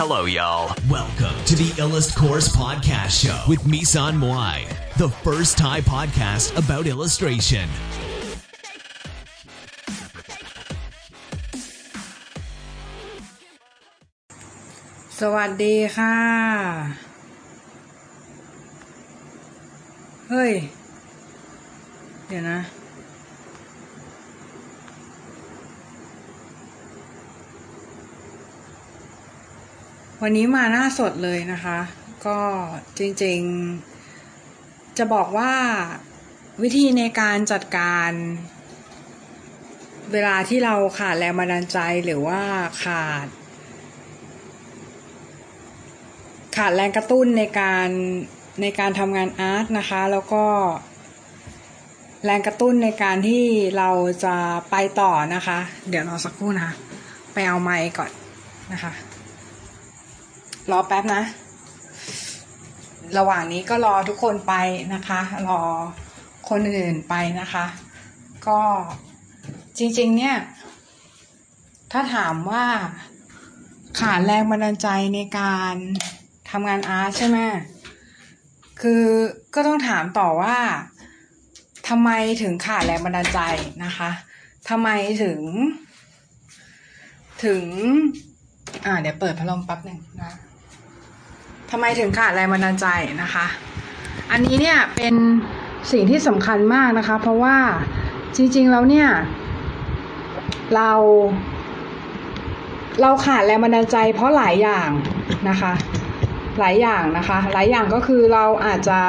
Hello, y'all. Welcome to the Illust Course Podcast Show with Misan Moai, the first Thai podcast about illustration. สวัสดีค่ะ เฮ้ย เดี๋ยวนะ วันนี้มาหน้าสดเลยนะคะ ก็จริงๆ จะบอกว่าวิธีในการจัดการเวลาที่เราขาดแรงบันดาลใจหรือว่าขาด ขาดแรงกระตุ้นในการในการทำงานอาร์ตนะคะ แล้วก็แรงกระตุ้นในการที่เราจะไปต่อนะคะ เดี๋ยวรอสักครู่นะคะไปเอาไมค์ก่อนนะคะ รอแป๊บนะ ระหว่างนี้ก็รอทุกคนไปนะคะ รอคนอื่นไปนะคะ ก็จริงๆ เนี่ย ถ้าถามว่าขาดแรงบันดาลใจในการทำงานอาร์ตใช่ไหมคือก็ต้องถามต่อว่าทำไมถึงขาดแรงบันดาลใจนะคะทำไมถึง ถึง อ่า เดี๋ยวเปิดพัดลมแป๊บหนึ่งนะ ทำไมถึงขาดแรงบันดาลใจนะคะ อันนี้เนี่ยเป็นสิ่งที่สำคัญมากนะคะ เพราะว่าจริงๆแล้วเนี่ย เรา เราขาดแรงบันดาลใจ เพราะหลายอย่างนะคะ หลายอย่างนะคะ หลายอย่างก็คือเราอาจจะ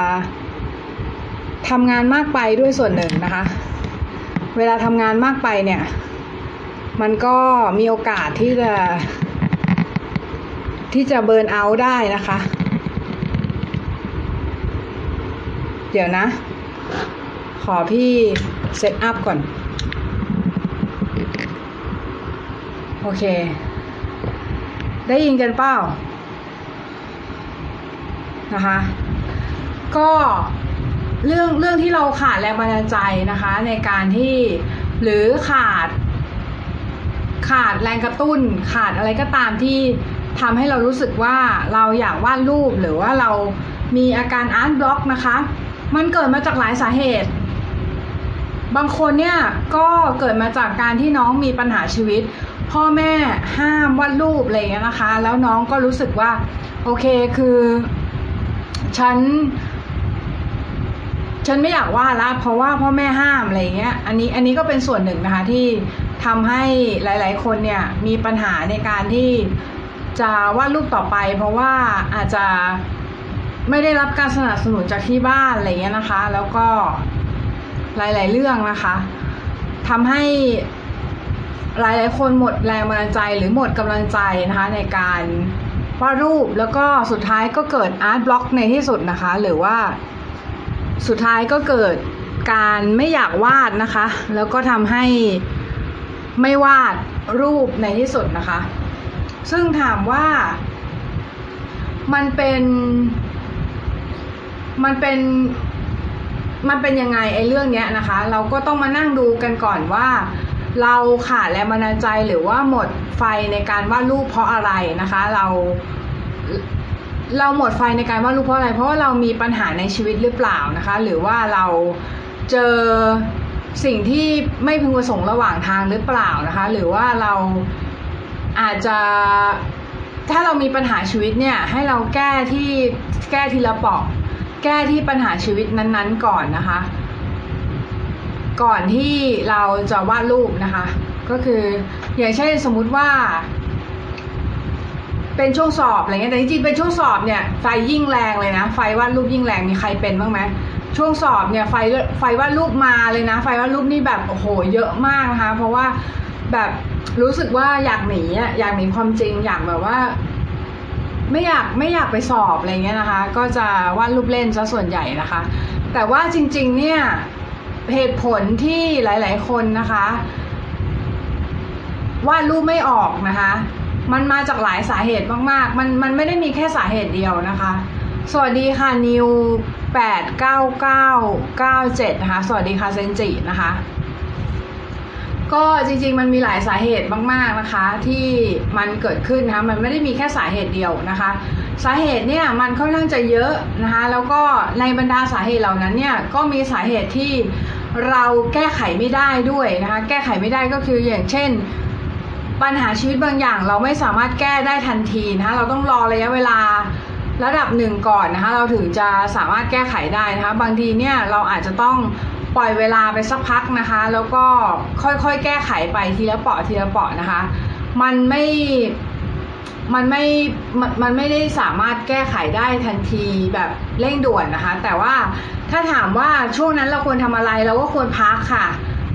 ทำงานมากไปด้วยส่วนหนึ่งนะคะ เวลาทำงานมากไปเนี่ย มันก็มีโอกาสที่จะ ที่จะเบิร์นเอาได้นะคะ เดี๋ยวนะ ขอพี่เซตอัพก่อน โอเค ได้ยินกันเปล่านะคะ ก็เรื่องเรื่องที่เราขาดแรงบันดาลใจนะคะ ในการที่หรือขาด ขาดแรงกระตุ้น ขาดอะไรก็ตามที่ ทำให้เรารู้สึกว่าเราอยากวาดรูปหรือว่าเรามีอาการอาร์ตบล็อกนะคะ มันเกิดมาจากหลายสาเหตุ บางคนเนี่ยก็เกิดมาจากการที่น้องมีปัญหาชีวิต พ่อแม่ห้ามวาดรูปอะไรอย่างเงี้ยนะคะ แล้วน้องก็รู้สึกว่า โอเคคือ ฉัน ฉันไม่อยากวาดละเพราะว่าพ่อแม่ห้ามอะไรเงี้ย อันนี้อันนี้ก็เป็นส่วนหนึ่งนะคะที่ทำให้หลาย ๆ คนเนี่ยมีปัญหาในการที่ จะวาดรูปต่อไป เพราะว่าอาจจะไม่ได้รับการสนับสนุนจากที่บ้านอะไรเงี้ยนะคะ แล้วก็หลาย ๆ เรื่องนะคะทำให้หลาย ๆ คนหมดแรงบันดาลใจหรือหมดกำลังใจนะคะในการวาดรูปแล้วก็สุดท้ายก็เกิดอาร์ตบล็อกในที่สุดนะคะ หรือว่าสุดท้ายก็เกิดการไม่อยากวาดนะคะ แล้วก็ทำให้ไม่วาดรูปในที่สุดนะคะ ซึ่งถามว่ามันเป็นมันเป็นมันเป็นยังไงไอ้เรื่องเนี้ยนะคะ เราก็ต้องมานั่งดูกันก่อนว่า เราขาดแรงบันดาลใจหรือว่าหมดไฟในการวาดรูปเพราะอะไรนะคะ เราเราหมดไฟในการวาดรูปเพราะอะไร เพราะว่าเรามีปัญหาในชีวิตหรือเปล่านะคะ หรือว่าเราเจอสิ่งที่ไม่พึงประสงค์ระหว่างทางหรือเปล่านะคะ หรือว่าเรา อาจจะถ้าเรามีปัญหาชีวิตเนี่ย ให้เราแก้ที่แก้ทีละเปาะแก้ที่ปัญหาชีวิตนั้นๆก่อนนะคะ ก่อนที่เราจะวาดรูปนะคะ ก็คืออย่างเช่นสมมุติว่า เป็นช่วงสอบอะไรเงี้ยแต่จริงๆเป็นช่วงสอบเนี่ยไฟยิ่งแรงเลยนะ ไฟวาดรูปยิ่งแรงมีใครเป็นบ้างไหมช่วงสอบเนี่ยไฟไฟวาดรูปมาเลยนะ ไฟวาดรูปนี่แบบโอ้โหเยอะมากนะคะ เพราะว่า แบบรู้สึกว่าอยากหนีอะอยากหนีความจริงอยากแบบว่า ไม่อยากไม่อยากไปสอบอะไรเงี้ยนะคะ ก็จะวาดรูปเล่นซะส่วนใหญ่นะคะ แต่ว่าจริง ๆ เนี่ยเหตุผลที่หลาย ๆ คนนะคะวาดรูปไม่ออกนะคะ มันมาจากหลายสาเหตุมาก ๆ มันมันไม่ได้มีแค่สาเหตุเดียวนะคะ สวัสดีค่ะนิวแปดเก้าเก้าเก้าเจ็ดนะคะ สวัสดีค่ะเซนจินะคะ ก็จริงๆ มันมีหลายสาเหตุมาก ๆนะคะ ที่มันเกิดขึ้นนะคะมันไม่ได้มีแค่สาเหตุเดียวนะคะ สาเหตุเนี่ยมันค่อนข้างจะเยอะนะคะแล้วก็ในบรรดาสาเหตุเหล่านั้นเนี่ยก็มีสาเหตุที่เราแก้ไขไม่ได้ด้วยนะคะแก้ไขไม่ได้ก็คืออย่างเช่น ปัญหาชีวิตบางอย่าง เราไม่สามารถแก้ได้ทันทีนะคะเราต้องรอระยะเวลาระดับหนึ่งก่อนนะคะเราถึงจะสามารถแก้ไขได้นะคะบางทีเนี่ยเราอาจจะต้อง ปล่อยเวลาไปสักพักนะคะ แล้วก็ค่อยๆ แก้ไขไปทีละเปาะทีละเปาะนะคะ มันไม่มันไม่มันไม่ได้สามารถแก้ไขได้ทันทีแบบเร่งด่วนนะคะ แต่ว่าถ้าถามว่าช่วงนั้นเราควรทำอะไรเราก็ควรพักค่ะ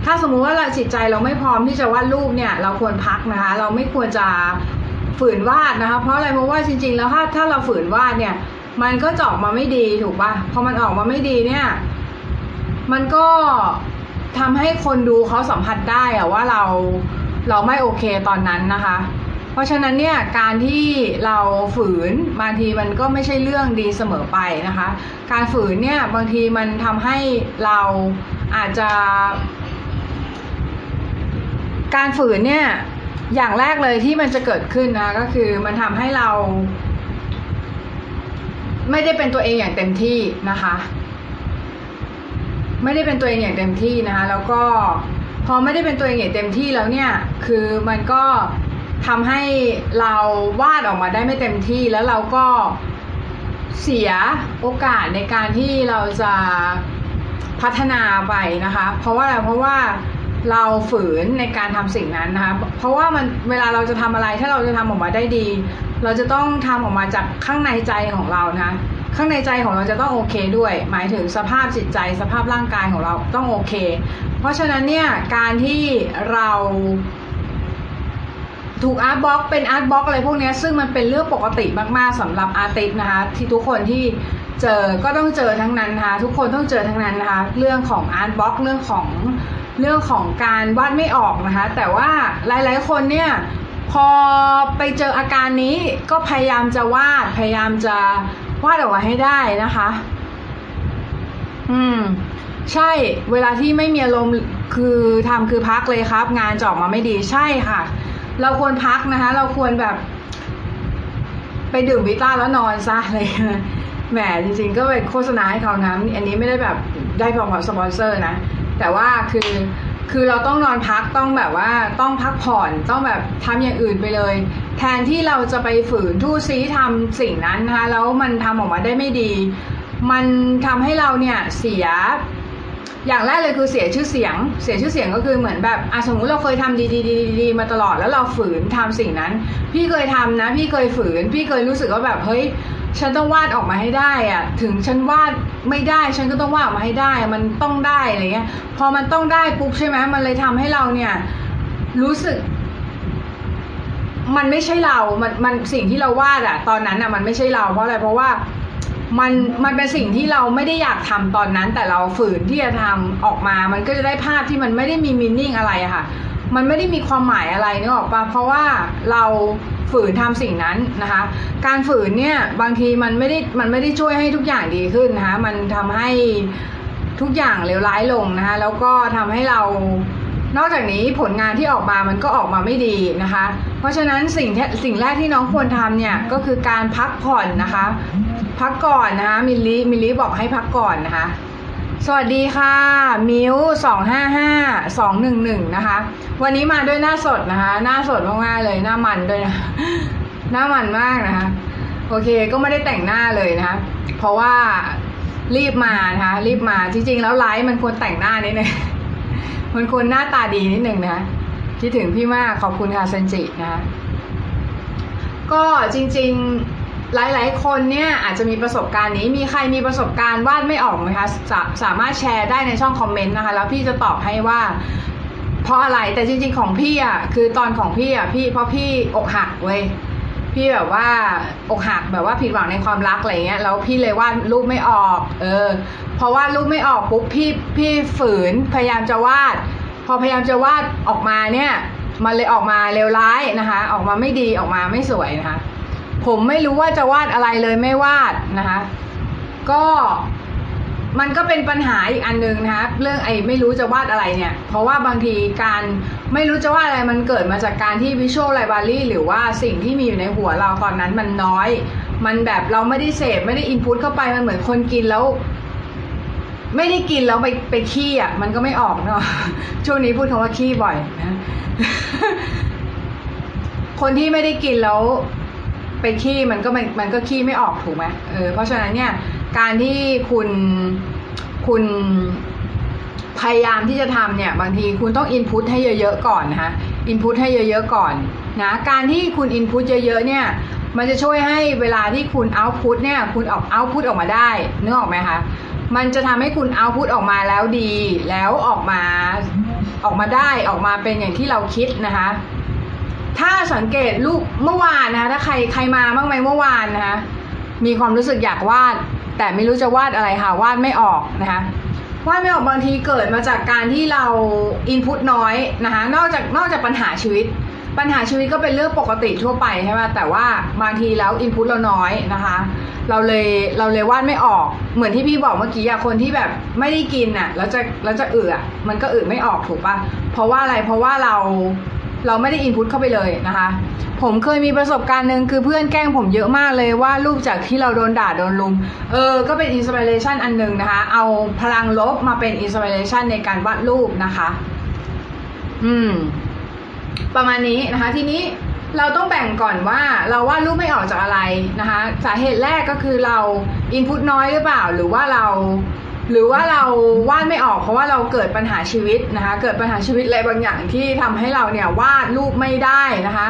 ถ้าสมมุติว่าเราจิตใจเราไม่พร้อมที่จะวาดรูปเนี่ย เราควรพักนะคะ เราไม่ควรจะฝืนวาดนะคะ เพราะอะไรเพราะว่าจริง ๆ แล้วถ้าถ้าเราฝืนวาดเนี่ย มันก็จะออกมาไม่ดีถูกป่ะพอมันออกมาไม่ดีเนี่ย มันก็ทำให้คนดูเขาสัมผัสได้อะว่าเราเราไม่โอเคตอนนั้นนะคะ เพราะฉะนั้นเนี่ยการที่เราฝืนบางทีมันก็ไม่ใช่เรื่องดีเสมอไปนะคะ การฝืนเนี่ยบางทีมันทำให้เราอาจจะ การฝืนเนี่ยอย่างแรกเลยที่มันจะเกิดขึ้นนะก็คือมันทำให้เรา ไม่ได้เป็นตัวเองอย่างเต็มที่นะคะ ไม่ได้เป็นตัวเองอย่างเต็มที่นะคะแล้วก็พอไม่ได้เป็นตัวเองอย่างเต็มที่แล้วเนี่ยคือมันก็ทำให้เราวาดออกมาได้ไม่เต็มที่แล้วเราก็เสียโอกาสในการที่เราจะพัฒนาไปนะคะ เพราะว่าอะไรเพราะว่าเราฝืนในการทำสิ่งนั้นนะคะ เพราะว่ามันเวลาเราจะทำอะไรถ้าเราจะทำออกมาได้ดี เราจะต้องทำออกมาจากข้างในใจของเรานะคะ ข้างในใจของเราจะต้องโอเคด้วย หมายถึงสภาพจิตใจสภาพร่างกายของเราต้องโอเค เพราะฉะนั้นเนี่ยการที่เราถูก art block เป็น art block อะไรพวกนี้ซึ่งมันเป็นเรื่องปกติมากๆสำหรับ artist นะคะที่ทุกคนที่เจอก็ต้องเจอทั้งนั้นนะคะทุกคนต้องเจอทั้งนั้นนะคะเรื่องของ art block เรื่องของเรื่องของการวาดไม่ออกนะคะแต่ว่าหลายๆคนเนี่ยพอไปเจออาการนี้ก็พยายามจะวาดพยายามจะ วาดออกมาให้ได้นะคะ อืม ใช่ เวลาที่ไม่มีอารมณ์คือทำคือพักเลยครับ งานจอกมาไม่ดีใช่ค่ะ เราควรพักนะคะ เราควรแบบ ไปดื่มวิต้าแล้วนอนซะอะไรแหมจริงๆ ก็เป็นโฆษณาให้เขานะอันนี้ไม่ได้แบบได้พอกับสปอนเซอร์นะ แต่ว่าคือ คือเราต้องนอนพักต้องแบบว่าต้องพักผ่อนต้องแบบทำอย่างอื่นไปเลย แทนที่เราจะไปฝืนทู่ซีทำสิ่งนั้นนะคะแล้วมันทำออกมาได้ไม่ดี มันทำให้เราเนี่ยเสีย อย่างแรกเลยคือเสียชื่อเสียง เสียชื่อเสียงก็คือเหมือนแบบอะสมมุติเราเคยทำดีๆๆมาตลอดแล้วเราฝืนทำสิ่งนั้น พี่เคยทำนะ พี่เคยฝืน พี่เคยรู้สึกว่าแบบเฮ้ย ฉันต้องวาดออกมาให้ได้อะถึงฉันวาดไม่ได้ ฉันก็ต้องวาดออกมาให้ได้ มันต้องได้อะไรเงี้ย พอมันต้องได้ปุ๊บใช่ไหมมันเลยทำให้เราเนี่ย รู้สึก มันไม่ใช่เรา มันมันสิ่งที่เราวาดอะตอนนั้นอะมันไม่ใช่เราเพราะอะไรเพราะว่ามันมันเป็นสิ่งที่เราไม่ได้อยากทำตอนนั้น แต่เราฝืนที่จะทำออกมา มันก็จะได้ภาพที่มันไม่ได้มีมินนิ่งอะไรอะค่ะ มันไม่ได้มีความหมายอะไรนึกออกปะเพราะว่าเราฝืนทำสิ่งนั้นนะคะ การฝืนเนี่ยบางทีมันไม่ได้มันไม่ได้ช่วยให้ทุกอย่างดีขึ้นนะคะ มันทำให้ทุกอย่างเลวร้ายลงนะคะ แล้วก็ทำให้เรานอกจากนี้ผลงานที่ออกมามันก็ออกมาไม่ดีนะคะ เพราะฉะนั้นสิ่งสิ่งแรกที่น้องควรทำเนี่ยก็คือการพักผ่อนนะคะ พักก่อนนะคะมิลลิมิลลิบอกให้พักก่อนนะคะ สวัสดีค่ะ มิวสองห้าห้าสองหนึ่งหนึ่งนะคะ วันนี้มาด้วยหน้าสดนะคะ หน้าสดมากๆเลยหน้ามันด้วยนะหน้ามันมากนะคะ โอเคก็ไม่ได้แต่งหน้าเลยนะคะ เพราะว่ารีบมานะคะ รีบมาจริงๆแล้วไลฟ์มันควรแต่งหน้านิดนึงมันควรหน้าตาดีนิดนึงนะคะคิดถึงพี่มากขอบคุณค่ะเซนจินะคะก็จริง ๆ หลายๆ คนเนี่ยอาจจะมีประสบการณ์นี้ มีใครมีประสบการณ์วาดไม่ออกไหมคะสาสามารถแชร์ได้ในช่องคอมเมนต์นะคะ แล้วพี่จะตอบให้ว่า เพราะอะไร แต่จริงๆของพี่อะคือตอนของพี่อะพี่เพราะพี่อกหักเว้ย พี่แบบว่าอกหักแบบว่าผิดหวังในความรักอะไรเงี้ย แล้วพี่เลยวาดรูปไม่ออก เออ เพราะว่ารูปไม่ออกปุ๊บพี่พี่ฝืนพยายามจะวาด พอพยายามจะวาดออกมาเนี่ย มันเลยออกมาเลวร้ายนะคะ ออกมาไม่ดีออกมาไม่สวยนะคะ ผมไม่รู้ว่าจะวาดอะไรเลยไม่วาดนะคะ ก็มันก็เป็นปัญหาอีกอันหนึ่งนะคะเรื่องไอ้ไม่รู้จะวาดอะไรเนี่ย เพราะว่าบางทีการไม่รู้จะวาดอะไรมันเกิดมาจากการที่ visual library หรือว่าสิ่งที่มีอยู่ในหัวเราตอนนั้นมันน้อย มันแบบเราไม่ได้เสพไม่ได้อินพุตเข้าไปมันเหมือนคนกินแล้ว ไม่ได้กินแล้วไปไปขี้อะมันก็ไม่ออกเนาะช่วงนี้พูดคำว่าขี้บ่อยนะคนที่ไม่ได้กินแล้ว ไปขี้มันก็มันมันก็ขี้ไม่ออกถูกไหมเออเพราะฉะนั้นเนี่ยการที่คุณคุณพยายามที่จะทำเนี่ยบางทีคุณต้องอินพุตให้เยอะๆก่อนนะคะอินพุตให้เยอะๆก่อนนะการที่คุณอินพุตเยอะๆเนี่ยมันจะช่วยให้เวลาที่คุณเอาพุตเนี่ยคุณออกเอาพุตออกมาได้นึกออกไหมคะมันจะทำให้คุณเอาพุตออกมาแล้วดี แล้วออกมาออกมาได้ออกมาเป็นอย่างที่เราคิดนะคะ ถ้าสังเกตลูกเมื่อวานนะคะถ้าใครใครมาบ้างไหมเมื่อวานนะคะมีความรู้สึกอยากวาด แต่ไม่รู้จะวาดอะไรค่ะวาดไม่ออกนะคะวาดไม่ออกบางทีเกิดมาจากการที่เราอินพุตน้อยนะคะนอกจากนอกจากปัญหาชีวิต ปัญหาชีวิตก็เป็นเรื่องปกติทั่วไปใช่ไหมแต่ว่าบางทีแล้วอินพุตเราน้อยนะคะเราเลยเราเลยวาดไม่ออก เหมือนที่พี่บอกเมื่อกี้อะคนที่แบบไม่ได้กินอะแล้วจะแล้วจะอึอะมันก็อึไม่ออกถูกปะเพราะว่าอะไรเพราะว่าเรา เราไม่ได้อินพุตเข้าไปเลยนะคะ ผมเคยมีประสบการณ์หนึ่งคือเพื่อนแกล้งผมเยอะมากเลยว่ารูปจากที่เราโดนด่าโดนลุม เออ ก็เป็นอินสปิเรชันอันหนึ่งนะคะ เอาพลังลบมาเป็นอินสปิเรชันในการวาดรูปนะคะ อืม ประมาณนี้นะคะ ทีนี้เราต้องแบ่งก่อนว่าเราวาดรูปไม่ออกจากอะไรนะคะ สาเหตุแรกก็คือเราอินพุตน้อยหรือเปล่า หรือว่าเรา หรือว่าเราวาดไม่ออกเพราะว่าเราเกิดปัญหาชีวิตนะคะ เกิดปัญหาชีวิตอะไรบางอย่างที่ทำให้เราเนี่ยวาดรูปไม่ได้นะคะ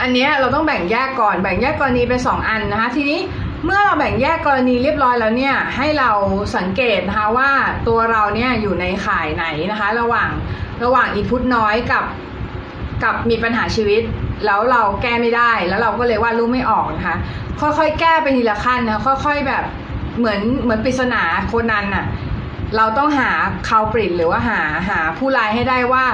อันนี้เราต้องแบ่งแยกก่อน แบ่งแยกกรณีเป็นสองอันนะคะ ทีนี้เมื่อเราแบ่งแยกกรณีเรียบร้อยแล้วเนี่ยให้เราสังเกตนะคะว่าตัวเราเนี่ยอยู่ในข่ายไหนนะคะ ระหว่างระหว่างอินพุตน้อยกับกับมีปัญหาชีวิต แล้วเราแก้ไม่ได้แล้วเราก็เลยวาดรูปไม่ออกนะคะ ค่อยๆ แก้ไปทีละขั้นนะค่อย ๆแบบ เหมือนเหมือนปริศนาโคนันน่ะ เราต้องหาคาวปริดหรือว่าหาหาผู้ร้ายให้ได้ว่า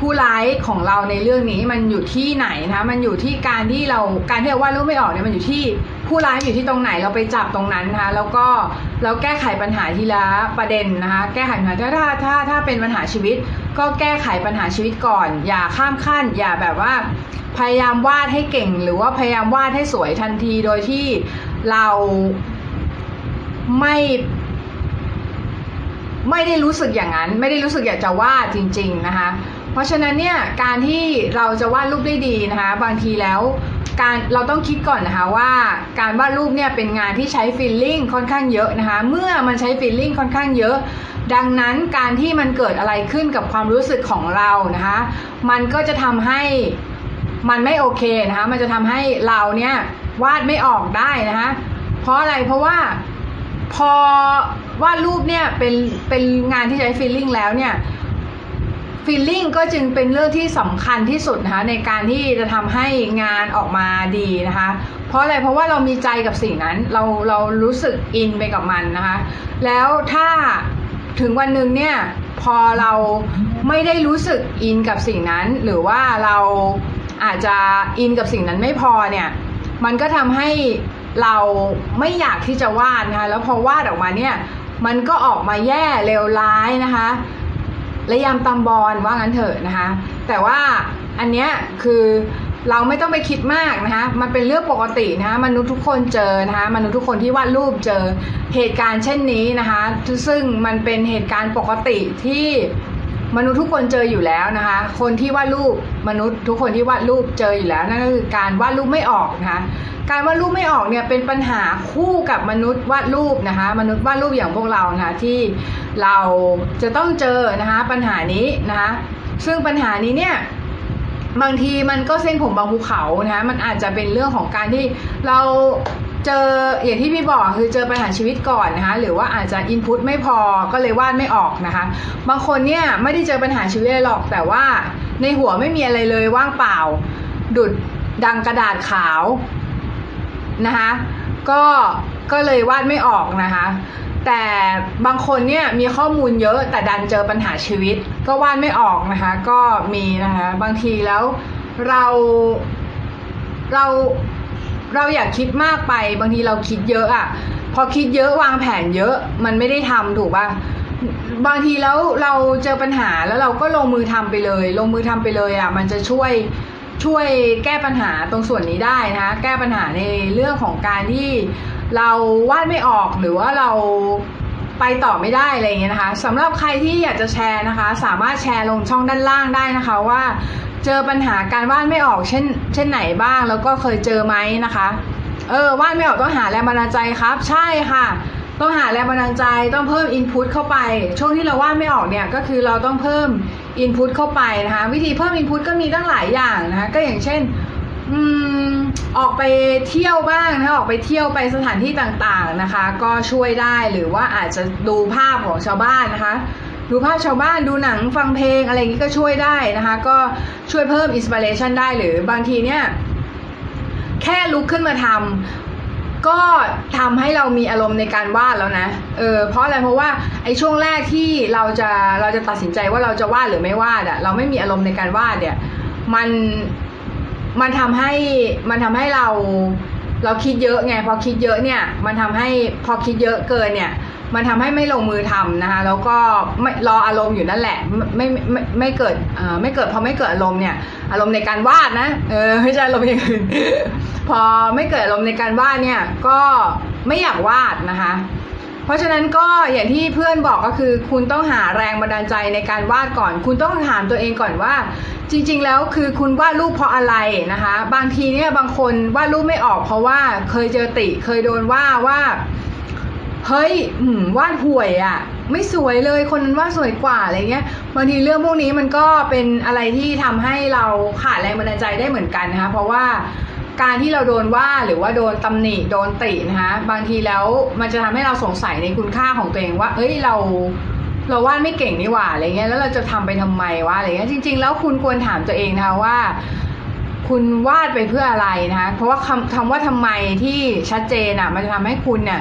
ผู้ร้ายของเราในเรื่องนี้มันอยู่ที่ไหนนะคะมันอยู่ที่การที่เราการที่เราวารูปไม่ออกเนี่ยมันอยู่ที่ผู้ร้ายอยู่ที่ตรงไหนเราไปจับตรงนั้นนะคะแล้วก็เราแก้ไขปัญหาทีละประเด็นนะคะแก้ไขปัญหาถ้าถ้าถ้าถ้าเป็นปัญหาชีวิต ก็แก้ไขปัญหาชีวิตก่อน อย่าข้ามขั้น อย่าแบบว่า พยายามวาดให้เก่ง หรือว่าพยายามวาดให้สวยทันทีโดยที่เรา ไม่ไม่ได้รู้สึกอย่างนั้น ไม่ได้รู้สึกอยากจะวาดจริง ๆนะคะ เพราะฉะนั้นเนี่ยการที่เราจะวาดรูปได้ดีนะคะ บางทีแล้วการเราต้องคิดก่อนนะคะว่าการวาดรูปเนี่ยเป็นงานที่ใช้ฟีลลิ่งค่อนข้างเยอะนะคะ เมื่อมันใช้ฟีลลิ่งค่อนข้างเยอะ ดังนั้นการที่มันเกิดอะไรขึ้นกับความรู้สึกของเรานะคะ มันก็จะทำให้มันไม่โอเคนะคะ มันจะทำให้เราเนี่ยวาดไม่ออกได้นะคะ เพราะอะไรเพราะว่า พอวาดรูปเนี่ยเป็นเป็นงานที่ใช้ฟีลลิ่งแล้วเนี่ยฟีลลิ่งก็จึงเป็นเรื่องที่สำคัญที่สุดนะคะในการที่จะทำให้งานออกมาดีนะคะ เพราะอะไรเพราะว่าเรามีใจกับสิ่งนั้นเราเรารู้สึกอินไปกับมันนะคะ แล้วถ้าถึงวันหนึ่งเนี่ยพอเราไม่ได้รู้สึกอินกับสิ่งนั้น หรือว่าเราอาจจะอินกับสิ่งนั้นไม่พอเนี่ยมันก็ทำให้ เราไม่อยากที่จะวาดนะคะแล้วพอวาดออกมาเนี่ยมันก็ออกมาแย่เลวร้ายนะคะและยามตำบอลว่างั้นเถอะนะคะแต่ว่าอันเนี้ยคือเราไม่ต้องไปคิดมากนะคะ มันเป็นเรื่องปกตินะคะมนุษย์ทุกคนเจอนะคะมนุษย์ทุกคนที่วาดรูปเจอเหตุการณ์เช่นนี้นะคะ ซึ่งมันเป็นเหตุการณ์ปกติที่ มนุษย์ทุกคนเจออยู่แล้วนะคะ คนที่วาดรูปมนุษย์ทุกคนที่วาดรูปเจออยู่แล้วนั่นก็คือการวาดรูปไม่ออกนะคะการวาดรูปไม่ออกเนี่ยเป็นปัญหาคู่กับมนุษย์วาดรูปนะคะ มนุษย์วาดรูปอย่างพวกเรานะคะที่เราจะต้องเจอนะคะปัญหานี้นะคะซึ่งปัญหานี้เนี่ยบางทีมันก็เส้นผมบางภูเขานะคะมันอาจจะเป็นเรื่องของการที่เรา เจออย่างที่พี่บอกคือเจอปัญหาชีวิตก่อนนะคะหรือว่าอาจจะอินพุตไม่พอก็เลยวาดไม่ออกนะคะบางคนเนี่ยไม่ได้เจอปัญหาชีวิตเลยหรอก แต่ว่าในหัวไม่มีอะไรเลยว่างเปล่า ดุดดังกระดาษขาวนะคะก็ก็เลยวาดไม่ออกนะคะแต่บางคนเนี่ยมีข้อมูลเยอะแต่ดันเจอปัญหาชีวิต ก็วาดไม่ออกนะคะ ก็มีนะคะบางทีแล้วเราเรา เราอยากคิดมากไปบางทีเราคิดเยอะอะ่ะพอคิดเยอะวางแผนเยอะมันไม่ได้ทำถูกป่ะบางทีแล้วเราเจอปัญหาแล้วเราก็ลงมือทำไปเลย ลงมือทำไปเลยอะ มันจะช่วยช่วยแก้ปัญหาตรงส่วนนี้ได้นะคะแก้ปัญหาในเรื่องของการที่เราวาดไม่ออกหรือว่าเราไปต่อไม่ได้อะไรเงี้ยนะคะสำหรับใครที่อยากจะแชร์นะคะ สามารถแชร์ลงช่องด้านล่างได้นะคะว่า เจอปัญหาการวาดไม่ออกเช่น เช่นไหนบ้าง แล้วก็เคยเจอไหมนะคะ เออวาดไม่ออกต้องหาแรงบันดาลใจครับ ใช่ค่ะ ต้องหาแรงบันดาลใจต้องเพิ่มอินพุตเข้าไป ช่วงที่เราวาดไม่ออกเนี่ยก็คือเราต้องเพิ่มอินพุตเข้าไปนะคะ วิธีเพิ่มอินพุตก็มีตั้งหลายอย่างนะคะก็อย่างเช่นอืมออกไปเที่ยวบ้างนะออกไปเที่ยวไปสถานที่ต่างๆนะคะ ก็ช่วยได้หรือว่าอาจจะดูภาพของชาวบ้านนะคะ ดูภาพชาวบ้านดูหนังฟังเพลงอะไรอย่างนี้ก็ช่วยได้นะคะ ก็ช่วยเพิ่ม inspiration ได้หรือบางทีเนี่ย แค่ลุกขึ้นมาทำก็ทำให้เรามีอารมณ์ในการวาดแล้วนะเออเพราะอะไรเพราะว่าไอ้ช่วงแรกที่เราจะเราจะตัดสินใจว่าเราจะวาดหรือไม่วาดอะเราไม่มีอารมณ์ในการวาดเนี่ยมันมันทำให้มันทำให้เราเราคิดเยอะไงพอคิดเยอะเนี่ย มันทำให้พอคิดเยอะเกินเนี่ย มันทำให้ไม่ลงมือทำนะคะแล้วก็ไม่รออารมณ์อยู่นั่นแหละไม่ไม่ไม่เกิดอ่าไม่เกิดพอไม่เกิดอารมณ์เนี่ยอารมณ์ในการวาดนะเออไม่ใช่อารมณ์อย่างอื่นพอไม่เกิดอารมณ์ในการวาดเนี่ยก็ไม่อยากวาดนะคะเพราะฉะนั้นก็อย่างที่เพื่อนบอกก็คือ คุณต้องหาแรงบันดาลใจในการวาดก่อน คุณต้องถามตัวเองก่อนว่า จริง ๆ แล้วคือคุณวาดรูปเพราะอะไรนะคะ บางทีเนี่ยบางคนวาดรูปไม่ออกเพราะว่าเคยเจอติเคยโดนว่าว่า เฮ้ยวาดห่วยอะ่ะ ไม่สวยเลยคนนั้นวาดสวยกว่าอะไรเงี้ยบางทีเรื่องพวกนี้มันก็เป็นอะไรที่ทำให้เราขาดแรงบันดาลใจได้เหมือนกันนะคะเพราะว่าการที่เราโดนว่าหรือว่าโดนตำหนิโดนตินะคะบางทีแล้วมันจะทำให้เราสงสัยในคุณค่าของตัวเองว่า เอ้ยเราเราวาดไม่เก่งนี่หว่าอะไรเงี้ยแล้วเราจะทำไปทำไมวะอะไรเงี้ยจริง ๆ แล้วคุณควรถามตัวเองนะคะว่า คุณวาดไปเพื่ออะไรนะคะเพราะว่าคำคำว่าทำไมที่ชัดเจนอะมันจะทำให้คุณเนี่ย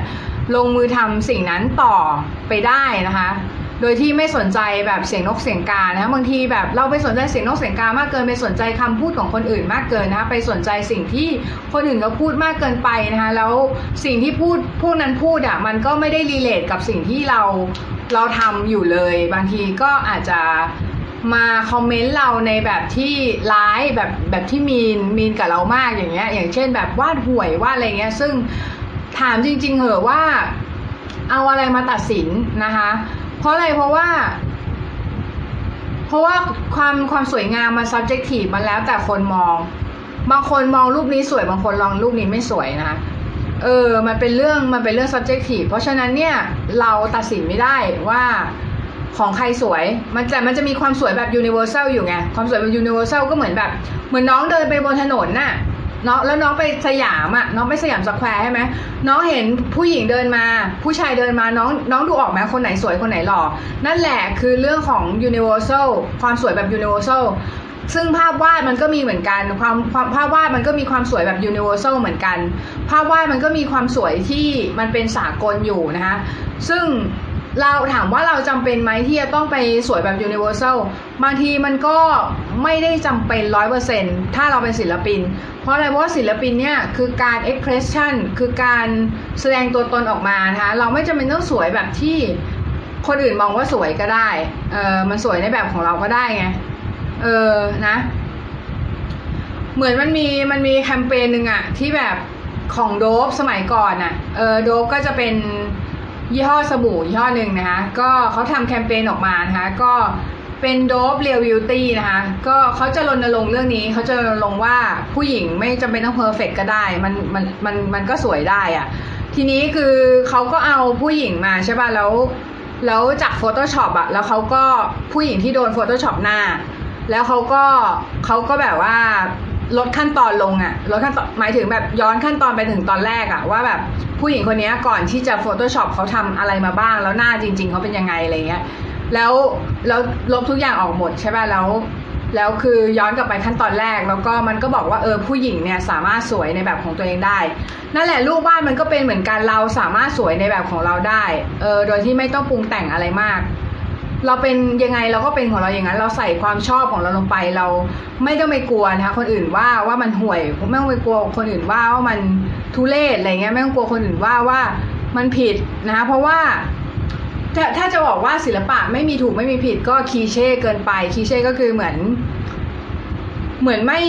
ลงมือทำสิ่งนั้นต่อไปได้นะคะ โดยที่ไม่สนใจแบบเสียงนกเสียงกานะคะบางทีแบบเราไปสนใจเสียงนกเสียงกามากเกินไปสนใจคำพูดของคนอื่นมากเกินนะคะไปสนใจสิ่งที่คนอื่นเขาพูดมากเกินไปนะคะแล้วสิ่งที่พูดพวกนั้นพูดอะมันก็ไม่ได้รีเลทกับสิ่งที่เราเราทำอยู่เลย บางทีก็อาจจะมาคอมเมนต์เราในแบบที่ร้ายแบบแบบที่มีนมีนกับเรามากอย่างเงี้ยอย่างเช่นแบบวาดห่วยวาดอะไรเงี้ยซึ่ง ถามจริง ๆ เหอะว่า เอาอะไรมาตัดสินนะคะ เพราะอะไรเพราะว่า เพราะว่าความความสวยงามมัน subjective มันแล้วแต่คนมอง บางคนมองรูปนี้สวย บางคนลองรูปนี้ไม่สวยนะคะเออ มันเป็นเรื่อง มันเป็นเรื่อง subjective เพราะฉะนั้นเนี่ย เราตัดสินไม่ได้ว่าของใครสวย มันจะมันจะมีความสวยแบบ universal อยู่ไง ความสวยแบบ universal ก็เหมือนแบบ เหมือนน้องเดินไปบนถนนน่ะ น้องแล้วน้องไปสยามอะน้องไปสยามสแควร์ใช่ไหมน้องเห็นผู้หญิงเดินมา ผู้ชายเดินมาน้องน้องดูออกไหมคนไหนสวยคนไหนหล่อนั่นแหละคือเรื่องของ universal ความสวยแบบ universal ซึ่งภาพวาดมันก็มีเหมือนกันความความภาพวาดมันก็มีความสวยแบบ universal เหมือนกัน ภาพวาดมันก็มีความสวยที่มันเป็นสากลอยู่นะคะซึ่ง เราถามว่าเราจำเป็นไหมที่จะต้องไปสวยแบบ universal บางทีมันก็ไม่ได้จำเป็นร้อยเปอร์เซ็นถ้าเราเป็นศิลปิน เพราะอะไรเพราะศิลปินเนี่ยคือการ expression คือการแสดงตัวตนออกมานะคะเราไม่จำเป็นต้องสวยแบบที่คนอื่นมองว่าสวยก็ได้เออมันสวยในแบบของเราก็ได้ไงเออนะ เหมือนมันมีมันมีแคมเปญหนึ่งอะที่แบบของโดบสมัยก่อนอะเออโดบก็จะเป็น ยี่ห้อสบู่ยี่ห้อหนึ่งนะคะก็เขาทำแคมเปญออกมานะคะก็เป็นโดบเรียวบิวตี้นะคะก็เขาจะรณรงค์เรื่องนี้เขาจะรณรงค์ว่าผู้หญิงไม่จำเป็นต้องเพอร์เฟกก็ได้มันมันมันมันก็สวยได้อะทีนี้คือเขาก็เอาผู้หญิงมาใช่ป่ะแล้วแล้วจาก Photoshop อะแล้วเขาก็ผู้หญิงที่โดน Photoshop หน้า แล้วเขาก็เขาก็แบบว่าลดขั้นตอนลงอะลดขั้นตอนหมายถึงแบบย้อนขั้นตอนไปถึงตอนแรกอะว่าแบบ ผู้หญิงคนนี้ก่อนที่จะ Photoshop เขาทำอะไรมาบ้าง แล้วหน้าจริง ๆเขาเป็นยังไงอะไรเงี้ยแล้วแล้วลบทุกอย่างออกหมดใช่ป่ะแล้วแล้วคือย้อนกลับไปขั้นตอนแรก แล้วก็มันก็บอกว่าเออผู้หญิงเนี่ยสามารถสวยในแบบของตัวเองได้ นั่นแหละรูปบ้านมันก็เป็นเหมือนกันเราสามารถสวยในแบบของเราได้เออโดยที่ไม่ต้องปรุงแต่งอะไรมาก เราเป็นยังไงเราก็เป็นของเราอย่างนั้น เราใส่ความชอบของเราลงไปเราไม่ต้องไปกลัวนะคะคนอื่นว่าว่ามันห่วยไม่ต้องไปกลัวคนอื่นว่าว่ามันทุเรศอะไรเงี้ยไม่ต้องกลัวคนอื่นว่าว่ามันผิดนะคะเพราะว่าถ้าถ้าจะบอกว่าศิลปะไม่มีถูกไม่มีผิดก็คีเช่เกินไปคีเช่ก็คือเหมือน เหมือนไม่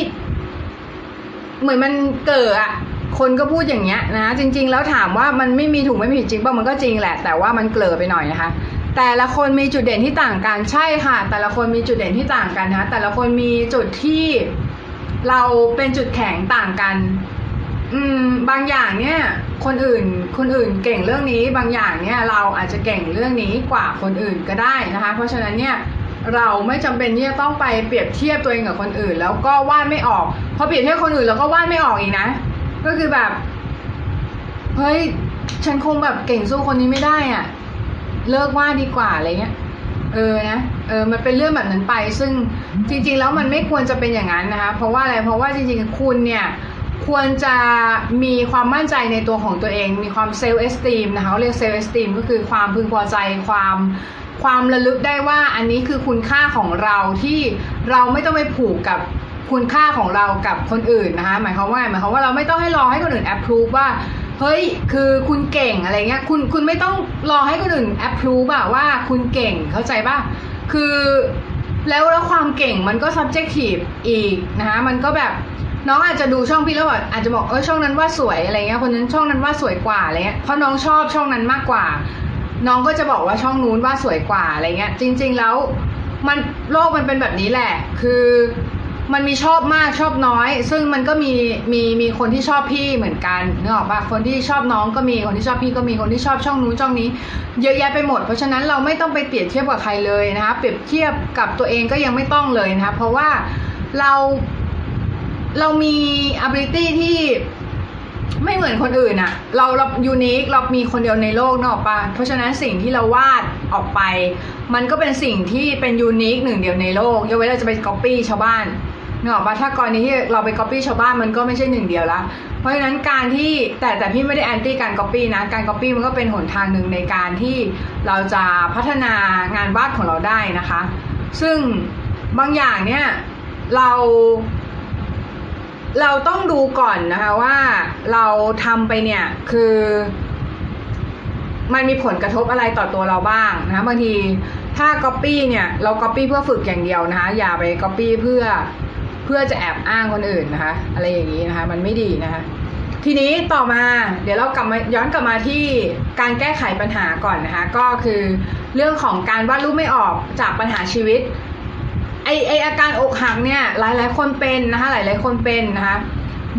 เหมือนมันเกิดอะคนก็พูดอย่างเงี้ยนะจริง ๆ แล้วถามว่ามันไม่มีถูกไม่มีผิดจริงป่ะมันก็จริงแหละ แต่ว่ามันเกลือไปหน่อยนะคะ แต่ละคนมีจุดเด่นที่ต่างกันใช่ค่ะ แต่ละคนมีจุดเด่นที่ต่างกันนะแต่ละคนมีจุดที่เราเป็นจุดแข็งต่างกัน อืม บางอย่างเนี่ย คนอื่น คนอื่นเก่งเรื่องนี้ บางอย่างเนี่ยเราอาจจะเก่งเรื่องนี้กว่าคนอื่นก็ได้นะคะ เพราะฉะนั้นเนี่ยเราไม่จำเป็นที่จะต้องไปเปรียบเทียบตัวเองกับคนอื่น แล้วก็วาดไม่ออกพอเปรียบเทียบคนอื่นแล้วก็วาดไม่ออกอีกนะ ก็คือแบบเฮ้ยฉันคงแบบเก่งสู้คนนี้ไม่ได้อะ่ะ เลิกว่าดีกว่าอะไรเงี้ยเออนะเออมันเป็นเรื่องแบบนั้นไป ซึ่งจริง ๆ แล้วมันไม่ควรจะเป็นอย่างนั้นนะคะ เพราะว่าอะไรเพราะว่าจริงๆคุณเนี่ยควรจะมีความมั่นใจในตัวของตัวเอง มีความ self-esteem นะคะเขาเรียก self-esteem ก็คือความพึงพอใจความความระลึกได้ว่าอันนี้คือคุณค่าของเราที่เราไม่ต้องไปผูกกับคุณค่าของเรากับคนอื่นนะคะหมายความว่าหมายความว่าเราไม่ต้องให้รอให้คนอื่นแอปพรูฟว่า เฮ้ยคือคุณเก่งอะไรเงี้ยคุณคุณไม่ต้องรอให้คนอื่นแอปพรูฟอะว่าคุณเก่งเข้าใจป่ะคือแล้วแล้วความเก่งมันก็ subjective อีกนะคะมันก็แบบน้องอาจจะดูช่องพี่แล้วแบบอาจจะบอกเออช่องนั้นว่าสวยอะไรเงี้ยคนนั้นช่องนั้นว่าสวยกว่าอะไรเงี้ยเพราะน้องชอบช่องนั้นมากกว่า น้องก็จะบอกว่าช่องนู้นว่าสวยกว่าอะไรเงี้ยจริง ๆแล้วมันโลกมันเป็นแบบนี้แหละ คือ มันมีชอบมากชอบน้อย ซึ่งมันก็มีมีมีคนที่ชอบพี่เหมือนกันนึกออกปะคนที่ชอบน้องก็มีคนที่ชอบพี่ก็มีคนที่ชอบช่องนู้นช่องนี้ เยอะแยะไปหมด เพราะฉะนั้นเราไม่ต้องไปเปรียบเทียบกับใครเลยนะคะเปรียบเทียบกับตัวเองก็ยังไม่ต้องเลยนะคะเพราะว่าเราเรามี ability ที่ไม่เหมือนคนอื่นอะเราเรา unique เรามีคนเดียวในโลกนึกออกปะเพราะฉะนั้นสิ่งที่เราวาดออกไป มันก็เป็นสิ่งที่เป็น unique หนึ่งเดียวในโลกยกเว้นเราจะไปก๊อปปี้ชาวบ้าน นึกออกปะถ้ากรณีที่เราไปก๊อปปี้ชาวบ้านมันก็ไม่ใช่หนึ่งเดียวละเพราะฉะนั้นการที่แต่แต่พี่ไม่ได้แอนตี้การก๊อปปี้นะ การก๊อปปี้มันก็เป็นหนทางหนึ่งในการที่เราจะพัฒนางานวาดของเราได้นะคะ ซึ่งบางอย่างเนี่ยเราเราต้องดูก่อนนะคะว่าเราทำไปเนี่ยคือมันมีผลกระทบอะไรต่อตัวเราบ้างนะะบางทีถ้า Copy เนี่ยเรา Copy เพื่อฝึกอย่างเดียวนะคะอย่าไป Copy เพื่อ เพื่อจะแอบอ้างคนอื่นนะคะ อะไรอย่างนี้นะคะ มันไม่ดีนะคะทีนี้ต่อมาเดี๋ยวเรากลับมาย้อนกลับมาที่การแก้ไขปัญหาก่อนนะคะ ก็คือเรื่องของการวาดรูปไม่ออกจากปัญหาชีวิตไอ้ไอ้อาการอกหักเนี่ยหลายหลายคนเป็นนะคะหลายหลายคนเป็นนะคะ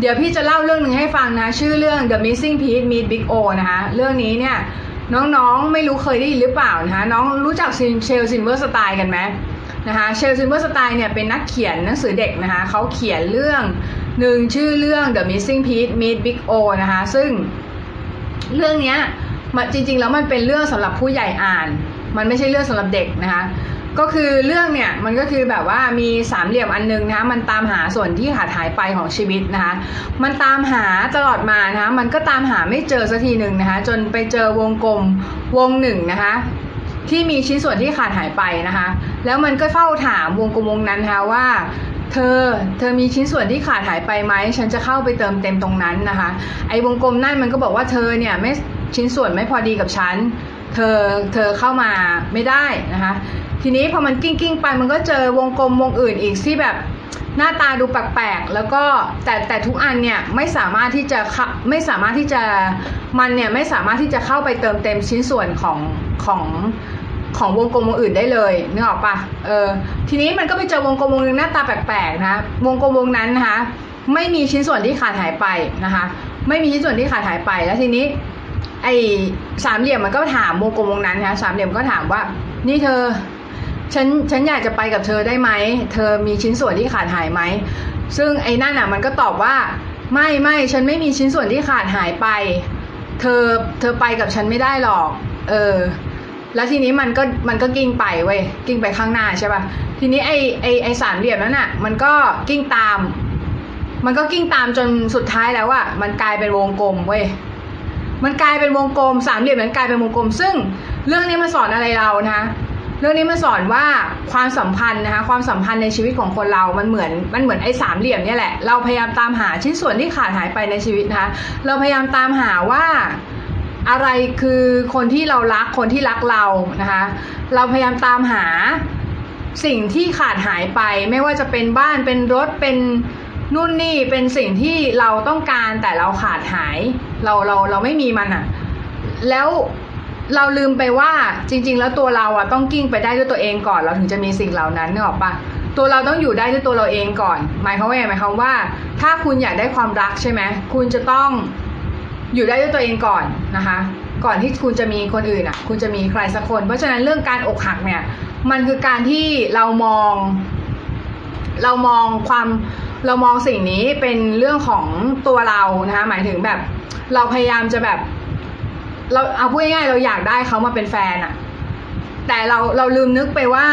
เดี๋ยวพี่จะเล่าเรื่องหนึ่งให้ฟังนะชื่อเรื่อง The Missing Piece Meet Big O นะคะเรื่องนี้เนี่ยน้องๆไม่รู้เคยได้ยินหรือเปล่านะคะน้องรู้จัก Shel Silverstein กันไหม นะคะ Shel Silverstein เนี่ยเป็นนักเขียนหนังสือเด็กนะคะเขาเขียนเรื่องหนึ่งชื่อเรื่อง The Missing Piece Meet Big O นะคะซึ่งเรื่องนี้จริง ๆ แล้วมันเป็นเรื่องสำหรับผู้ใหญ่อ่าน มันไม่ใช่เรื่องสำหรับเด็กนะคะก็คือเรื่องเนี่ยมันก็คือแบบว่ามีสามเหลี่ยมอันนึงนะคะมันตามหาส่วนที่ขาดหายไปของชีวิตนะคะมันตามหาตลอดมานะคะมันก็ตามหาไม่เจอสักทีหนึ่งนะคะจนไปเจอวงกลมวงหนึ่งนะคะ ที่มีชิ้นส่วนที่ขาดหายไปนะคะ แล้วมันก็เฝ้าถามวงกลมวงนั้นนะคะว่า เธอ เธอมีชิ้นส่วนที่ขาดหายไปไหม ฉันจะเข้าไปเติมเต็มตรงนั้นนะคะ ไอ้วงกลมนั่นมันก็บอกว่าเธอเนี่ยไม่ชิ้นส่วนไม่พอดีกับฉัน เธอ เธอเข้ามาไม่ได้นะคะ ทีนี้พอมันกิ้งกิ้งไปมันก็เจอวงกลมวงอื่นอีกที่แบบหน้าตาดูแปลกๆ แล้วก็แต่แต่ทุกอันเนี่ยไม่สามารถที่จะไม่สามารถที่จะมันเนี่ยไม่สามารถที่จะเข้าไปเติมเต็มชิ้นส่วนของของ ของวงกลมวงอื่นได้เลยนึกออกปะเออทีนี้มันก็ไปเจอวงกลมวงนึงหน้าตาแปลกๆนะวงกลมวงนั้นนะคะไม่มีชิ้นส่วนที่ขาดหายไปนะคะ ไม่มีชิ้นส่วนที่ขาดหายไปแล้วทีนี้ ไอ้สามเหลี่ยมมันก็ถามวงกลมวงนั้นนะะสามเหลี่ยมก็ถามว่า นี่เธอ ฉันฉันอยากจะไปกับเธอได้ไหมเธอมีชิ้นส่วนที่ขาดหายไหมซึ่งไอ้นั่นอะมันก็ตอบว่า ไม่ไม่ฉันไม่มีชิ้นส่วนที่ขาดหายไป เธอเธอไปกับฉันไม่ได้หรอก เออ แล้วทีนี้มันก็มันก็กิ้งไปเว้ยกิ้งไปข้างหน้าใช่ป่ะทีนี้ไอไอไอสามเหลี่ยมนั้นอะ มันก็กิ้งตาม มันก็กิ้งตามจนสุดท้ายแล้วอะมันกลายเป็นวงกลมเว้ยมันกลายเป็นวงกลมสามเหลี่ยมนั้นกลายเป็นวงกลม ซึ่งเรื่องนี้มาสอนอะไรเรานะคะเรื่องนี้มาสอนว่าความสัมพันธ์นะคะความสัมพันธ์ในชีวิตของคนเรา มันเหมือนมันเหมือนไอ้สามเหลี่ยมเนี่ยแหละ เราพยายามตามหาชิ้นส่วนที่ขาดหายไปในชีวิตนะคะเราพยายามตามหาว่า อะไรคือคนที่เรารักคนที่รักเรานะคะ เราพยายามตามหาสิ่งที่ขาดหายไป ไม่ว่าจะเป็นบ้านเป็นรถเป็นนู่นนี่เป็นสิ่งที่เราต้องการแต่เราขาดหาย เราเราเราไม่มีมันอะ่ะ แล้วเราลืมไปว่าจริง ๆ แล้วตัวเราอะต้องกิ้งไปได้ด้วยตัวเองก่อน เราถึงจะมีสิ่งเหล่านั้นนึกออกปะตัวเราต้องอยู่ได้ด้วยตัวเราเองก่อน หมายความว่าไงหมายความว่า ถ้าคุณอยากได้ความรักใช่ไหมคุณจะต้อง อยู่ได้ด้วยตัวเองก่อนนะคะ ก่อนที่คุณจะมีคนอื่นอะ คุณจะมีใครสักคน เพราะฉะนั้นเรื่องการอกหักเนี่ย มันคือการที่เรามอง เรามองความเรามองสิ่งนี้เป็นเรื่องของตัวเรานะคะ หมายถึงแบบ เราพยายามจะแบบ เราเอาพูดง่ายๆเราอยากได้เขามาเป็นแฟนอะแต่เราเราลืมนึกไปว่า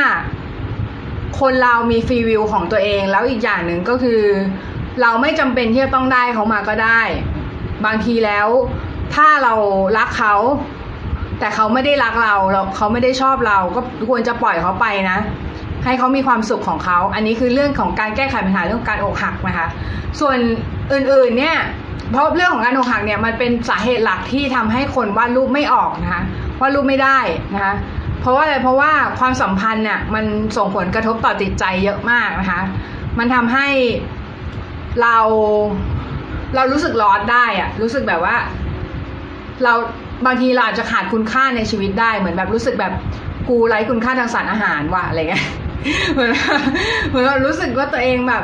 คนเรามีฟรีวิวของตัวเอง แล้วอีกอย่างหนึ่งก็คือ เราไม่จำเป็นที่จะต้องได้เขามาก็ได้ บางทีแล้ว ถ้าเรารักเขาแต่เขาไม่ได้รักเราเราเขาไม่ได้ชอบเรา ก็ควรจะปล่อยเขาไปนะ ให้เขามีความสุขของเขา อันนี้คือเรื่องของการแก้ไขปัญหาเรื่องการอกหักนะคะ ส่วนอื่นๆเนี่ยเพราะเรื่องของการอกหักเนี่ยมันเป็นสาเหตุหลักที่ทำให้คนวาดรูปไม่ออกนะคะวาดรูปไม่ได้นะคะเพราะว่าอะไรเพราะว่าความสัมพันธ์เนี่ยมันส่งผลกระทบต่อจิตใจเยอะมากนะคะ มันทำให้เรา เรารู้สึกร้อนได้อะรู้สึกแบบว่า เราบางทีเราอาจจะขาดคุณค่าในชีวิตได้เหมือนแบบรู้สึกแบบกูไร้คุณค่าทางสารอาหารว่ะอะไรเงี้ยเหมือนเหมือนเรารู้สึกว่าตัวเองแบบ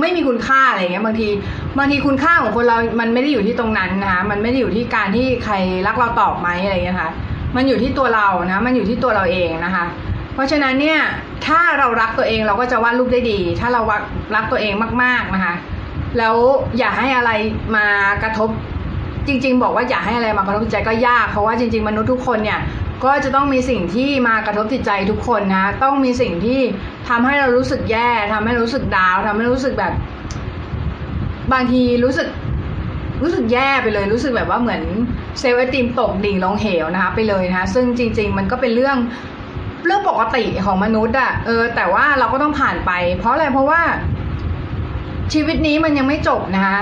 ไม่มีคุณค่าอะไรเงี้ยบางทีบางทีคุณค่าของคนเรา มันไม่ได้อยู่ที่ตรงนั้นนะคะมันไม่ได้อยู่ที่การที่ใครรักเราตอบไหมอะไรเงี้ยค่ะ มันอยู่ที่ตัวเรานะ มันอยู่ที่ตัวเราเองนะคะ เพราะฉะนั้นเนี่ย ถ้าเรารักตัวเองเราก็จะวาดรูปได้ดี ถ้าเรารักตัวเองมาก ๆนะคะ แล้วอย่าให้อะไรมากระทบจริง ๆ บอกว่าอย่าให้อะไรมากระทบจิตใจก็ยาก เพราะว่าจริง ๆ มนุษย์ทุกคนเนี่ยก็จะต้องมีสิ่งที่มากระทบจิตใจทุกคนนะต้องมีสิ่งที่ทำให้เรารู้สึกแย่ทำให้รู้สึกดาวทำให้รู้สึกแบบ บางทีรู้สึกรู้สึกแย่ไปเลย รู้สึกแบบว่าเหมือนเซลล์ไอติมตกดิ่งลงเหวนะคะไปเลยนะคะซึ่งจริง ๆ มันก็เป็นเรื่องเรื่องปกติของมนุษย์อะเออแต่ว่าเราก็ต้องผ่านไป เพราะอะไรเพราะว่า ชีวิตนี้มันยังไม่จบนะคะ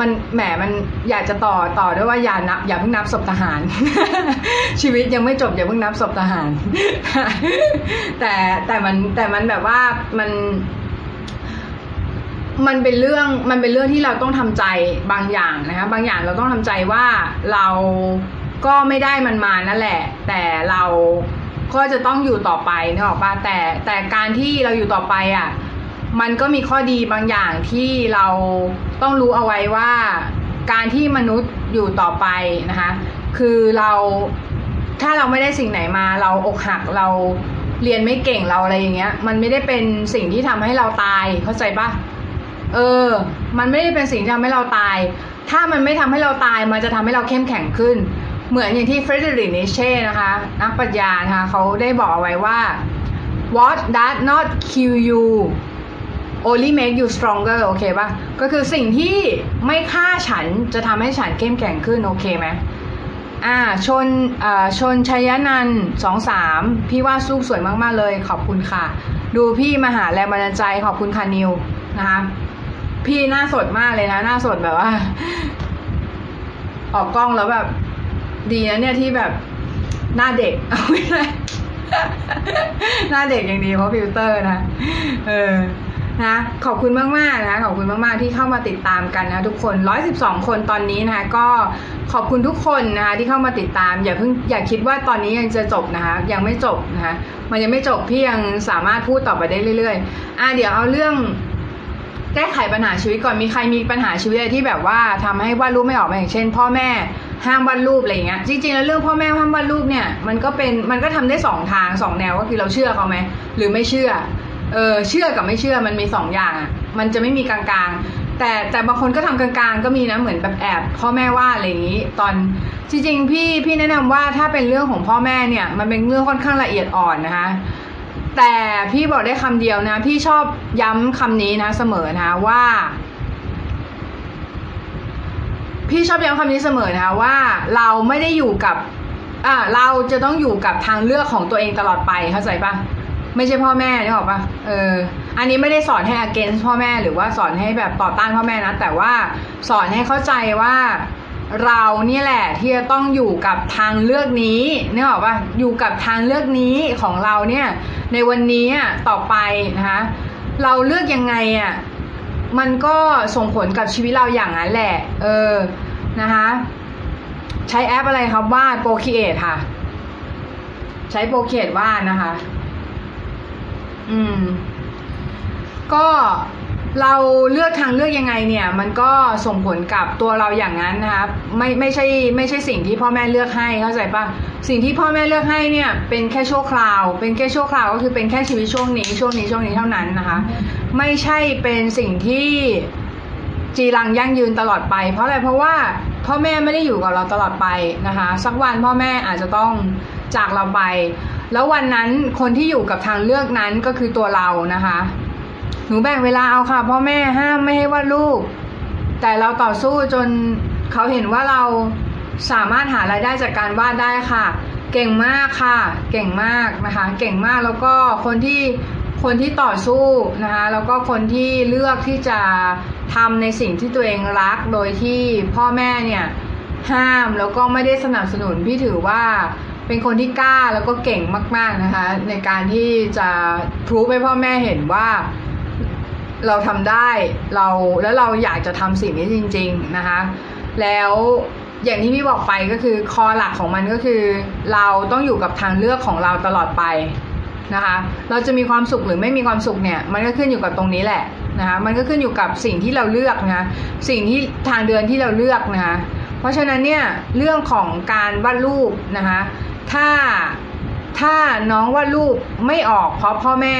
มันแหมมันอยากจะต่อต่อด้วยว่าอย่านับอย่าเพิ่งนับศพทหาร ชีวิตยังไม่จบอย่าเพิ่งนับศพทหาร แต่แต่มันแต่มันแบบว่ามันมันเป็นเรื่องมันเป็นเรื่องที่เราต้องทำใจบางอย่างนะคะบางอย่างเราต้องทำใจว่าเราก็ไม่ได้มันมานั่นแหละ แต่เราก็จะต้องอยู่ต่อไปนึกออกปะแต่แต่การที่เราอยู่ต่อไปอะ มันก็มีข้อดีบางอย่างที่เราต้องรู้เอาไว้ว่า การที่มนุษย์อยู่ต่อไปนะคะ คือเราถ้าเราไม่ได้สิ่งไหนมา เราอกหักเราเรียนไม่เก่งเราอะไรอย่างเงี้ย มันไม่ได้เป็นสิ่งที่ทำให้เราตายเข้าใจปะเออ มันไม่ได้เป็นสิ่งที่ทำให้เราตาย ถ้ามันไม่ทำให้เราตาย มันจะทำให้เราเข้มแข็งขึ้น เหมือนอย่างที่เฟรเดริกนิเช่นะคะ นักปรัชญานะคะเขาได้บอกเอาไว้ว่า what does not kill you only make you stronger โอเคปะก็คือสิ่งที่ไม่ฆ่าฉันจะทำให้ฉันเข้มแข็งขึ้น โอเคไหมอ่าชนอ่าชนชัยนันสองสามพี่ว่าสู้สวยมาก ๆ เลยขอบคุณค่ะ ดูพี่มาหาแรงบันดาลใจขอบคุณค่ะนิวนะคะพี่หน้าสดมากเลยนะ หน้าสดแบบว่า ออกกล้องแล้วแบบ ดีนะเนี่ยที่แบบหน้าเด็กเอาไม่ได้หน้าเด็กอย่างดีเพราะฟิลเตอร์นะ เออ นะขอบคุณมากมากนะคะขอบคุณมากมากที่เข้ามาติดตามกันนะทุกคน 112 คนตอนนี้นะคะก็ขอบคุณทุกคนนะคะที่เข้ามาติดตาม อย่าเพิ่งอย่าคิดว่าตอนนี้ยังจะจบนะคะยังไม่จบนะคะมันยังไม่จบพี่ยังสามารถพูดต่อไปได้เรื่อยๆอะเดี๋ยวเอาเรื่องแก้ไขปัญหาชีวิตก่อนมีใครมีปัญหาชีวิตอะไรที่แบบว่าทำให้วาดรูปไม่ออกมาอย่างเช่น พ่อแม่ห้ามวาดรูปอะไรอย่างเงี้ยจริงๆแล้วเรื่องพ่อแม่ห้ามวาดรูปเนี่ยมันก็เป็นมันก็ทำได้สองทางสองแนวก็คือเราเชื่อเขาไหมหรือไม่เชื่อ เออเชื่อกับไม่เชื่อมันมีสองอย่างอะมันจะไม่มีกลางๆ แต่แต่บางคนก็ทำกลางๆ ก็มีนะเหมือนแบบแอบพ่อแม่ว่าอะไรอย่างนี้ ตอนจริงๆพี่พี่แนะนำว่าถ้าเป็นเรื่องของพ่อแม่เนี่ย มันเป็นเรื่องค่อนข้างละเอียดอ่อนนะคะแต่พี่บอกได้คำเดียวนะ พี่ชอบย้ำคำนี้นะเสมอนะว่า พี่ชอบย้ำคำนี้เสมอนะคะว่าเราไม่ได้อยู่กับอ่าเราจะต้องอยู่กับทางเลือกของตัวเองตลอดไปเข้าใจปะ ไม่ใช่พ่อแม่นี่หรอกปะเออ อันนี้ไม่ได้สอนให้ against พ่อแม่หรือว่าสอนให้แบบต่อต้านพ่อแม่นะ แต่ว่าสอนให้เข้าใจว่าเราเนี่ยแหละที่จะต้องอยู่กับทางเลือกนี้นี่หรอกปะอยู่กับทางเลือกนี้ของเราเนี่ยในวันนี้ต่อไปนะคะเราเลือกยังไงอะมันก็ส่งผลกับชีวิตเราอย่างนั้นแหละ เออนะคะใช้แอปอะไรครับวาดโปรคีเอทค่ะ ใช้โปรคีเอทวาดนะคะ อืม ก็เราเลือกทางเลือกยังไงเนี่ย มันก็ส่งผลกับตัวเราอย่างนั้นนะคะไม่ไม่ใช่ไม่ใช่สิ่งที่พ่อแม่เลือกให้เข้าใจปะสิ่งที่พ่อแม่เลือกให้เนี่ยเป็นแค่ชั่วคราว เป็นแค่ชั่วคราวก็คือเป็นแค่ชีวิตช่วงนี้ช่วงนี้ช่วงนี้เท่านั้นนะคะ ไม่ใช่เป็นสิ่งที่จีรังยั่งยืนตลอดไป เพราะอะไรเพราะว่าพ่อแม่ไม่ได้อยู่กับเราตลอดไปนะคะ สักวันพ่อแม่อาจจะต้องจากเราไป แล้ววันนั้นคนที่อยู่กับทางเลือกนั้นก็คือตัวเรานะคะ หนูแบ่งเวลาเอาค่ะพ่อแม่ห้ามไม่ให้วาดรูป แต่เราต่อสู้จนเขาเห็นว่าเราสามารถหารายได้จากการวาดได้ค่ะ เก่งมากค่ะ เก่งมากนะคะ เก่งมากแล้วก็คนที่คนที่ต่อสู้นะคะแล้วก็คนที่เลือกที่จะทำในสิ่งที่ตัวเองรักโดยที่พ่อแม่เนี่ยห้ามแล้วก็ไม่ได้สนับสนุนพี่ถือว่า เป็นคนที่กล้าแล้วก็เก่งมาก ๆนะคะ ในการที่จะพรูฟให้พ่อแม่เห็นว่าเราทำได้เราแล้วเราอยากจะทำสิ่งนี้จริง ๆนะคะ แล้วอย่างที่พี่บอกไปก็คือคอหลักของมันก็คือ เราต้องอยู่กับทางเลือกของเราตลอดไปนะคะ เราจะมีความสุขหรือไม่มีความสุขเนี่ย มันก็ขึ้นอยู่กับตรงนี้แหละนะคะมันก็ขึ้นอยู่กับสิ่งที่เราเลือกนะสิ่งที่ทางเดินที่เราเลือกนะคะเพราะฉะนั้นเนี่ยเรื่องของการวาดรูปนะคะ ถ้าถ้าน้องวาดรูปไม่ออกเพราะพ่อแม่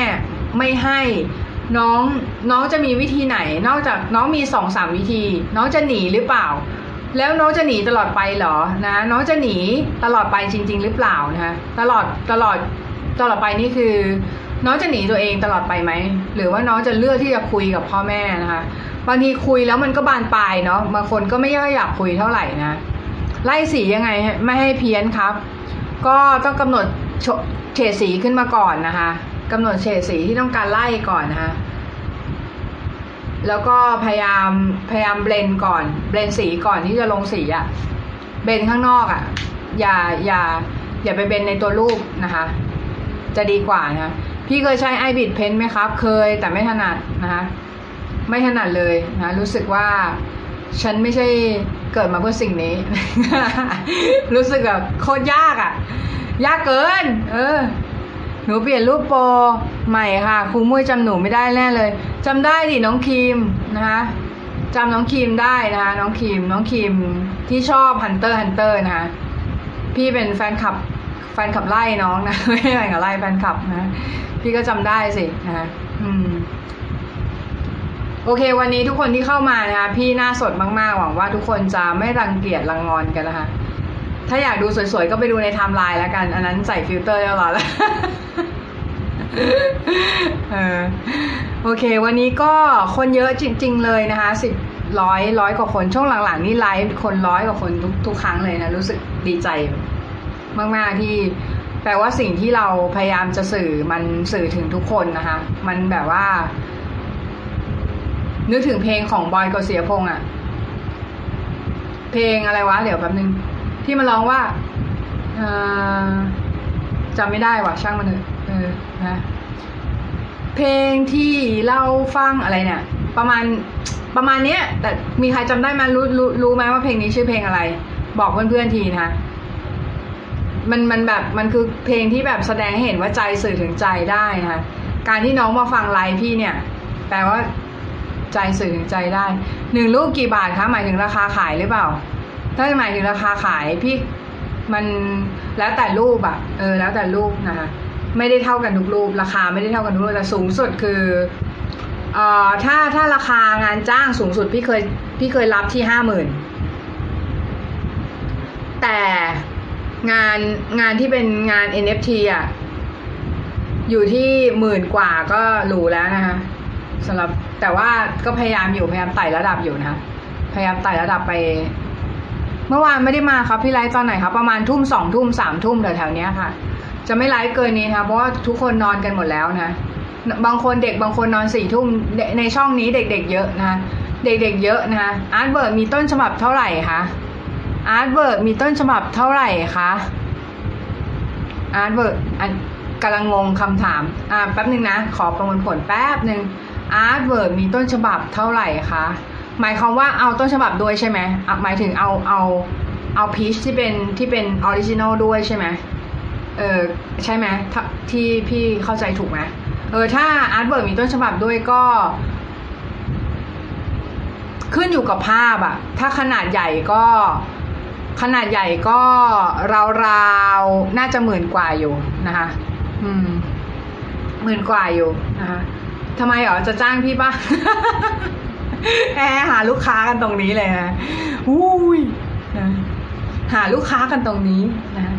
ไม่ให้น้องน้องจะมีวิธีไหน นอกจากน้องมีสองสามวิธี น้องจะหนีหรือเปล่า แล้วน้องจะหนีตลอดไปเหรอนะ น้องจะหนีตลอดไปจริง ๆ หรือเปล่านะคะตลอดตลอดตลอดไปนี่คือ น้องจะหนีตัวเองตลอดไปไหมหรือว่าน้องจะเลือกที่จะคุยกับพ่อแม่นะคะบางทีคุยแล้วมันก็บานปลายเนาะบางคนก็ไม่อยากอยากคุยเท่าไหร่นะไล่สียังไงไม่ให้เพี้ยนครับ ก็ต้องกำหนดเฉดสีขึ้นมาก่อนนะคะกำหนดเฉดสีที่ต้องการไล่ก่อนนะคะแล้วก็พยายามพยายามเบลนก่อน เบลนสีก่อนที่จะลงสีอะเบลนข้างนอกอะอย่าอย่าอย่าไปเบนในตัวรูปนะคะ จะดีกว่านะะพี่เคยใช้ไอบิดเพนไหมครับ เคยแต่ไม่ถนัดนะคะ ไม่ถนัดเลยนะ รู้สึกว่าฉันไม่ใช่ เกิดมาเพื่อสิ่งนี้ รู้สึกแบบโคตรยากอะ่ะ ยากเกิน เออ หนูเปลี่ยนรูปโปรใหม่ค่ะครูมุ้ยจำหนูไม่ได้แน่เลยจำได้ดิน้องครีมนะคะจำน้องครีมได้นะคะน้องครีมน้องครีมที่ชอบ Hunter Hunter นะคะพี่เป็นแฟนคลับแฟนคลับไล่น้องนะไม่ใช่แฟนคลับไล่แฟนคลับนะ พี่ก็จำได้สินะอืม โอเค วันนี้ทุกคนที่เข้ามานะคะ พี่หน้าสดมากๆ หวังว่าทุกคนจะไม่รังเกียจรังงอนกันนะคะ ถ้าอยากดูสวยๆ ก็ไปดูในไทม์ไลน์แล้วกัน อันนั้นใส่ฟิลเตอร์เรียบร้อยแล้วโอเค วันนี้ก็คนเยอะจริง ๆ เลยนะคะสิบร้อยร้อยกว่าคนช่วงหลังๆ นี่ไลฟ์คนร้อยกว่าคนทุกทุกครั้งเลยนะ รู้สึกดีใจมากๆที่แปลว่าสิ่งที่เราพยายามจะสื่อมันสื่อถึงทุกคนนะคะ มันแบบว่า นึกถึงเพลงของบอยโกสิยพงษ์อะเพลงอะไรวะเดี๋ยวแป๊บนึง ที่มันร้องว่าจำไม่ได้ว่ะช่างมันเถอะเออนะเพลงที่เราฟังอะไรเนี่ย ประมาณประมาณเนี้ย แต่มีใครจำได้ไหมรู้รู้รู้ไหมว่าเพลงนี้ชื่อเพลงอะไร บอกเพื่อนๆทีนะคะมันมันแบบมันคือเพลงที่แบบแสดงให้เห็นว่าใจสื่อถึงใจได้นะคะการที่น้องมาฟังไลฟ์พี่เนี่ย แปลว่า ใจสื่อถึงใจได้หนึ่งลูกกี่บาทคะหมายถึงราคาขายหรือเปล่า ถ้าหมายถึงราคาขายพี่มันแล้วแต่รูปอะเออแล้วแต่รูปนะคะไม่ได้เท่ากันทุกรูป ราคาไม่ได้เท่ากันทุกรูปแต่สูงสุดคือเอ่อถ้าถ้าราคางานจ้างสูงสุดพี่เคยพี่เคยรับที่ห้าหมื่นแต่งานงานที่เป็นงาน NFT อะ อยู่ที่หมื่นกว่าก็หรูแล้วนะคะสำหรับ แต่ว่าก็พยายามอยู่พยายามไต่ระดับอยู่นะพยายามไต่ระดับไป เมื่อวานไม่ได้มาครับพี่ไลฟ์ตอนไหนครับประมาณทุ่มสองทุ่มสามทุ่มแถวๆนี้ค่ะ จะไม่ไลฟ์เกินนี้นะคะเพราะว่าทุกคนนอนกันหมดแล้วนะบางคนเด็กบางคนนอนสี่ทุ่มในช่องนี้เด็กๆเยอะนะเด็กๆเยอะนะคะอาร์ตเบิร์ดมีต้นฉบับเท่าไหร่คะอาร์ตเบิร์ดมีต้นฉบับเท่าไหร่คะ artwork กำลังงงคำถามอ่าแป๊บหนึ่งนะ ขอประมวลผลแป๊บหนึ่ง artwork มีต้นฉบับเท่าไหร่คะหมายความว่าเอาต้นฉบับด้วยใช่ไหมหมายถึงเอาเอาเอา piece ที่เป็นที่เป็น original ด้วยใช่ไหมเออใช่ไหมที่พี่เข้าใจถูกไหมเออถ้า artwork มีต้นฉบับด้วยก็ ขึ้นอยู่กับภาพอะถ้าขนาดใหญ่ก็ขนาดใหญ่ก็ราวๆ น่าจะหมื่นกว่าอยู่นะคะ อืม หมื่นกว่าอยู่นะคะ ทำไมเหรอจะจ้างพี่ปะแอหาลูกค้ากันตรงนี้เลยนะอุ้ยนะหาลูกค้ากันตรงนี้นะ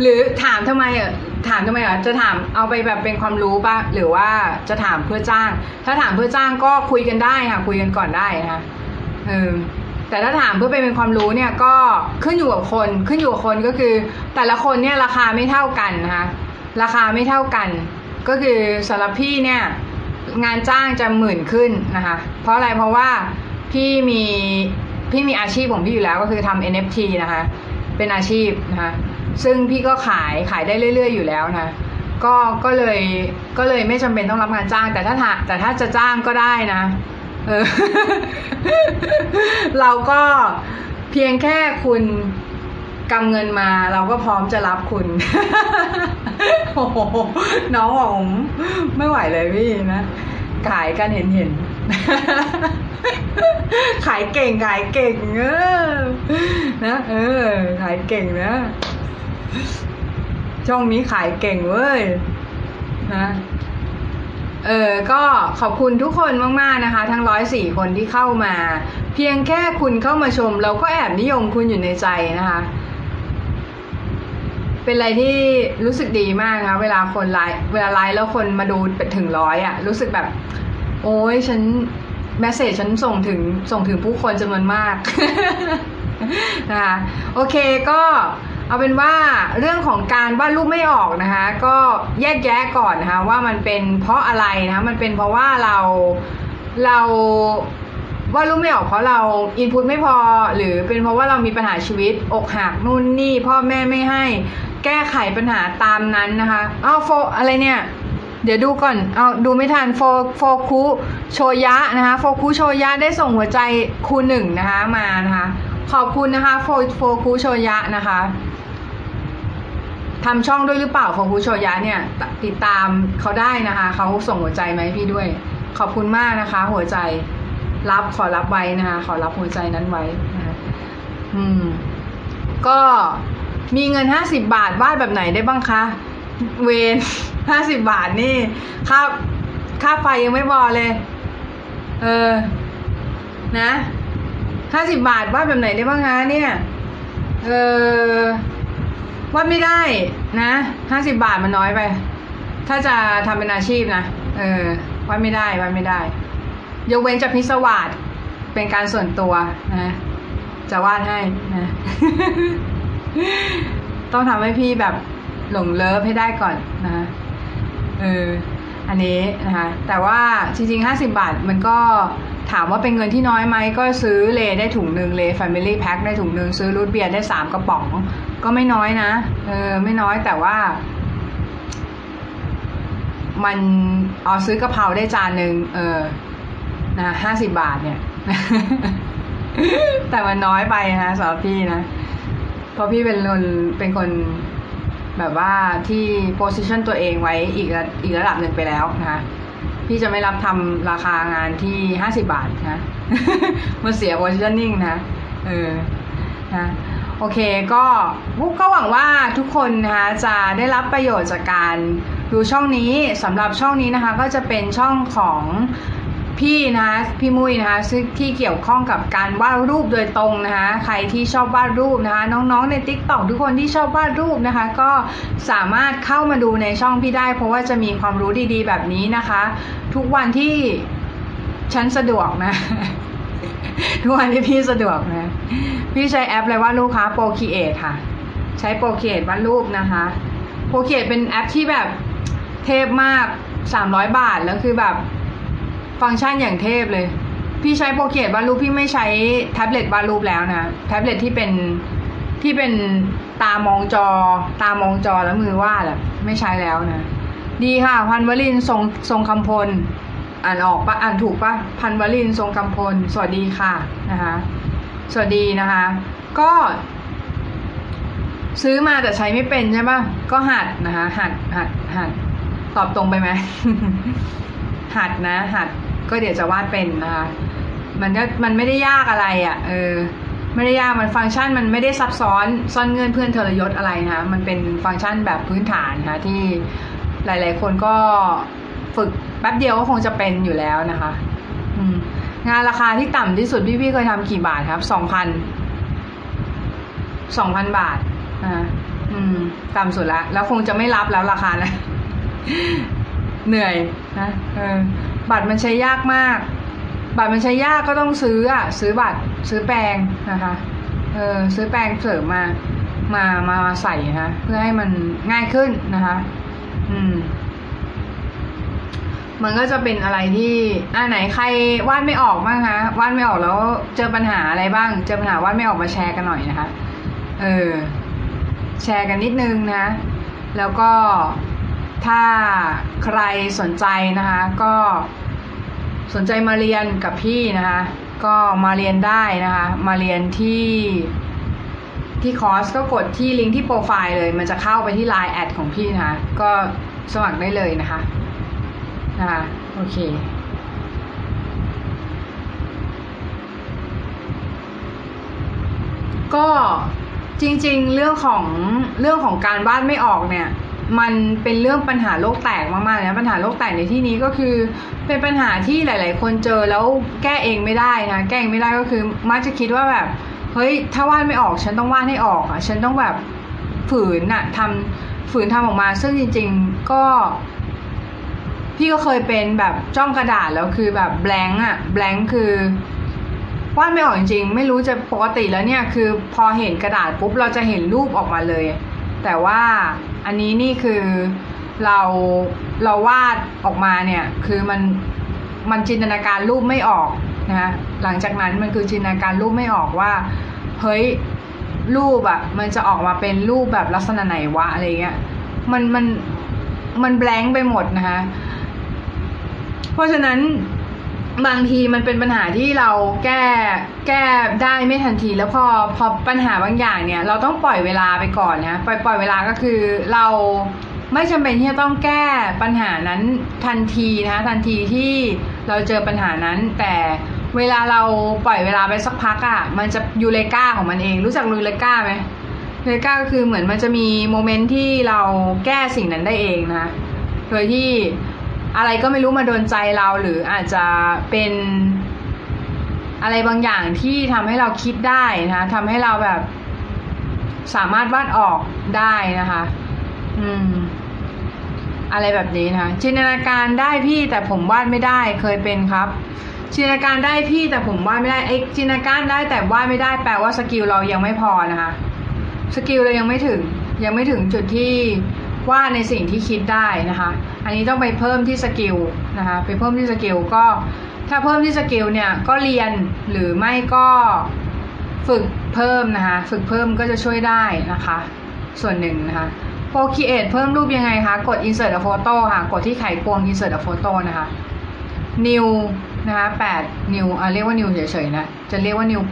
หรือถามทำไมเออถามทำไมอะจะถามเอาไปแบบเป็นความรู้ป่ะหรือว่าจะถามเพื่อจ้าง ถ้าถามเพื่อจ้างก็คุยกันได้ค่ะ คุยกันก่อนได้นะคะเออแต่ถ้าถามเพื่อไปเป็นความรู้เนี่ยก็ขึ้นอยู่กับคนขึ้นอยู่กับคนก็คือ แต่ละคนเนี่ยราคาไม่เท่ากันนะคะราคาไม่เท่ากัน ก็คือสำหรับพี่เนี่ย งานจ้างจะหมื่นขึ้นนะคะ เพราะอะไรเพราะว่าพี่มีพี่มีอาชีพของพี่อยู่แล้วก็คือทำ NFT นะคะ เป็นอาชีพนะคะ ซึ่งพี่ก็ขายขายได้เรื่อย ๆ อยู่แล้วนะก็ก็เลยก็เลยไม่จำเป็นต้องรับงานจ้าง แต่ถ้าแต่ถ้าจะจ้างก็ได้นะเออเราก็เพียงแค่คุณ กำเงินมาเราก็พร้อมจะรับคุณโอ้โหน้องอกผมไม่ไหวเลยพี่นะขายกันเห็นเห็นขายเก่งขายเก่งเออนะเออ ขายเก่งนะช่องนี้ขายเก่งเว้ยนะเออก็ขอบคุณทุกคนมากๆนะคะ ทั้งร้อยสี่คนที่เข้ามา เพียงแค่คุณเข้ามาชม เราก็แอบนิยมคุณอยู่ในใจนะคะ เป็นอะไรที่รู้สึกดีมากนะคะเวลาคนไลฟ์เวลาไลฟ์แล้วคนมาดูไปถึงร้อยอะรู้สึกแบบ โอ้ยฉัน message ฉันส่งถึงส่งถึงผู้คนจำนวนมากนะคะโอเคก็เอาเป็นว่าเรื่องของการวาดรูปไม่ออกนะคะ ก็แยกแยะก่อนนะคะว่ามันเป็นเพราะอะไรนะคะมันเป็นเพราะว่าเราเราวาดรูปไม่ออกเพราะเราอินพุตไม่พอ หรือเป็นเพราะว่าเรามีปัญหาชีวิตอกหักนู่นนี่พ่อแม่ไม่ให้ แก้ไขปัญหาตามนั้นนะคะอ้าวโฟอะไรเนี่ย เดี๋ยวดูก่อนเอาดูไม่ทันโฟโฟคุโชยะนะคะโฟคุโชยะได้ส่งหัวใจคูหนึ่งนะคะมานะคะขอบคุณนะคะโฟโฟคุโชยะนะคะทำช่องด้วยหรือเปล่าโฟคุโชยะเนี่ย ติดตามเขาได้นะคะเขาส่งหัวใจมาให้พี่ด้วย ขอบคุณมากนะคะ หัวใจรับขอรับไว้นะคะ ขอรับหัวใจนั้นไว้นะคะอืม ก็ มีเงินห้าสิบบาทวาดแบบไหนได้บ้างคะ เวนห้าสิบบาทนี่ค่าค่าไฟยังไม่พอเลย เออ นะห้าสิบบาทวาดแบบไหนได้บ้างคะเนี่ย เออวาดไม่ได้นะห้าสิบบาทมันน้อยไป ถ้าจะทำเป็นอาชีพนะ เออวาดไม่ได้วาดไม่ได้ ยกเว้นจะพิศวาสเป็นการส่วนตัวนะ จะวาดให้นะ ต้องทำให้พี่แบบหลง love ให้ได้ก่อนนะคะเอออันนี้นะคะแต่ว่าจริงๆ 50 บาทมันก็ถามว่าเป็นเงินที่น้อยไหมก็ซื้อเลย์ได้ถุงหนึ่งเลย์ family pack ได้ถุงหนึ่งซื้อรูทเบียร์ได้สามกระป๋อง ก็ไม่น้อยนะเออไม่น้อยแต่ว่า มันเอาซื้อกะเพราได้จานหนึ่งเออนะห้าสิบบาทเนี่ย แต่มันน้อยไปนะสำหรับพี่นะ เพราะพี่เป็นคนเป็นคนแบบว่าที่โพสิชันตัวเองไว้อีกระอีกระดับหนึ่งไปแล้วนะคะพี่จะไม่รับทำราคางานที่ห้าสิบาทนะมันเสียโพสิชันนิ่งนะเออนะโอเคก็ก็หวังว่าทุกคนนะคะจะได้รับประโยชน์จากการดูช่องนี้สำหรับช่องนี้นะคะก็จะเป็นช่องของ พี่นะคะพี่มุ้ยนะคะซึ่งที่เกี่ยวข้องกับการวาดรูปโดยตรงนะคะใครที่ชอบวาดรูปนะคะน้องๆใน TikTok ทุกคนที่ชอบวาดรูปนะคะ ก็สามารถเข้ามาดูในช่องพี่ได้ เพราะว่าจะมีความรู้ดีๆ แบบนี้นะคะ ทุกวันที่ฉันสะดวกนะ ทุกวันที่พี่สะดวกนะ พี่ใช้แอปอะไรวาดรูปคะ Procreate ค่ะ ใช้ Procreate วาดรูปนะคะ Procreate เป็นแอปที่แบบเทพมากสามร้อยบาทแล้วคือแบบ ฟังก์ชันอย่างเทพเลย พี่ใช้โปรเกตวารูปพี่ไม่ใช้แท็บเล็ตวารูปแล้วนะ แท็บเล็ตที่เป็นที่เป็นตามองจอ ตามองจอแล้วมือวาดอะไม่ใช้แล้วนะ ดีค่ะ พันวลินทรงทรงคำพล อ่านออกปะอ่านถูกปะพันวลินทรงคำพล สวัสดีค่ะนะคะ สวัสดีนะคะ ก็ ซื้อมาแต่ใช้ไม่เป็นใช่ปะก็หัดนะคะ หัดหัดหัดตอบตรงไปไหมหัดนะหัด ก็เดี๋ยวจะวาดเป็นนะคะมันก็มันไม่ได้ยากอะไรอะ่ะเออไม่ได้ยากมันฟังก์ชันมันไม่ได้ซับซ้อนซ่อนเงื่อนเพื่อนเทรยศอะไรนะคะมันเป็นฟังก์ชันแบบพื้นฐานนะคะที่หลาย ๆ คนก็ฝึกแป๊บเดียวก็คงจะเป็นอยู่แล้วนะคะงานราคาที่ต่ำที่สุดพี่พี่เคยทำกี่บาทครับสองพันสองพันบาทอ่าอืม ต่ำสุดละแล้วคงจะไม่รับแล้วราคานะ เหนื่อย นะเออบัตรมันใช้ยากมาก บัตรมันใช้ยากก็ต้องซื้ออะซื้อบัตรซื้อแปลงนะคะเออซื้อแปลงเสริมมามามามาใส่นะะเพื่อให้มันง่ายขึ้นนะคะ อืม มันก็จะเป็นอะไรที่อ่าไหนใครวาดไม่ออกบ้างคะวาดไม่ออกแล้ว เจอปัญหาอะไรบ้าง เจอปัญหาวาดไม่ออกมาแชร์กันหน่อยนะคะ เออ แชร์กันนิดนึงนะ แล้วก็ ถ้าใครสนใจนะคะ ก็สนใจมาเรียนกับพี่นะคะ ก็มาเรียนได้นะคะ มาเรียนที่ที่คอร์สก็กดที่ลิงก์ที่โปรไฟล์เลย มันจะเข้าไปที่ Line แอดของพี่นะคะ ก็สมัครได้เลยนะคะนะคะโอเคก็จริงๆ เรื่องของเรื่องของการวาดไม่ออกเนี่ย มันเป็นเรื่องปัญหาโลกแตกมากๆนะปัญหาโลกแตกในที่นี้ก็คือ เป็นปัญหาที่หลาย ๆ คนเจอแล้วแก้เองไม่ได้นะแก้เองไม่ได้ก็คือมักจะคิดว่าแบบเฮ้ยถ้าวาดไม่ออกฉันต้องวาดให้ออกอะฉันต้องแบบฝืนอะทำฝืนทำออกมา ซึ่งจริง ๆก็ พี่ก็เคยเป็นแบบจ้องกระดาษแล้วคือแบบแบงค์อะแบงค์คือวาดไม่ออกจริงๆไม่รู้จะปกติแล้วเนี่ยคือพอเห็นกระดาษปุ๊บเราจะเห็นรูปออกมาเลย แต่ว่า อันนี้นี่คือเราเราวาดออกมาเนี่ยคือมันมันจินตนาการรูปไม่ออกนะคะหลังจากนั้นมันคือจินตนาการรูปไม่ออกว่าเฮ้ยรูปอะมันจะออกมาเป็นรูปแบบลักษณะไหนวะอะไรเงี้ยมันมันมันแบงค์ไปหมดนะคะเพราะฉะนั้น บางทีมันเป็นปัญหาที่เราแก้แก้ได้ไม่ทันที แล้วพอพอปัญหาบางอย่างเนี่ย เราต้องปล่อยเวลาไปก่อนนะปล่อยปล่อยเวลาก็คือเราไม่จำเป็นที่จะต้องแก้ปัญหานั้นทันทีนะทันทีที่เราเจอปัญหานั้น แต่เวลาเราปล่อยเวลาไปสักพักอะ่ะ มันจะยูเลกาของมันเอง รู้จักยูเลกาไหมยูเลกาก็คือเหมือนมันจะมีโมเมนต์ที่เราแก้สิ่งนั้นได้เองนะโดยที่ อะไรก็ไม่รู้มาโดนใจเรา หรืออาจจะเป็นอะไรบางอย่างที่ทำให้เราคิดได้นะคะทำให้เราแบบสามารถวาดออกได้นะคะ อืม อะไรแบบนี้นะคะจินตนาการได้พี่แต่ผมวาดไม่ได้เคยเป็นครับจินตนาการได้พี่แต่ผมวาดไม่ได้ไอ้จินตนาการได้แต่วาดไม่ได้ แปลว่า skill เรายังไม่พอนะคะ skill เรายังไม่ถึง ยังไม่ถึงจุดที่วาดในสิ่งที่คิดได้นะคะ อันนี้ต้องไปเพิ่มที่ skill นะคะไปเพิ่มที่ skill ก็ถ้าเพิ่มที่ skill เนี่ยก็เรียนหรือไม่ก็ฝึกเพิ่มนะคะฝึกเพิ่มก็จะช่วยได้นะคะ ส่วนหนึ่งนะคะ Procreate เพิ่มรูปยังไงคะกด insert a photo ค่ะกดที่ไขควง insert a photo นะคะ new นะคะ8 new อ่าเรียกว่า new เฉยๆนะจะเรียกว่า new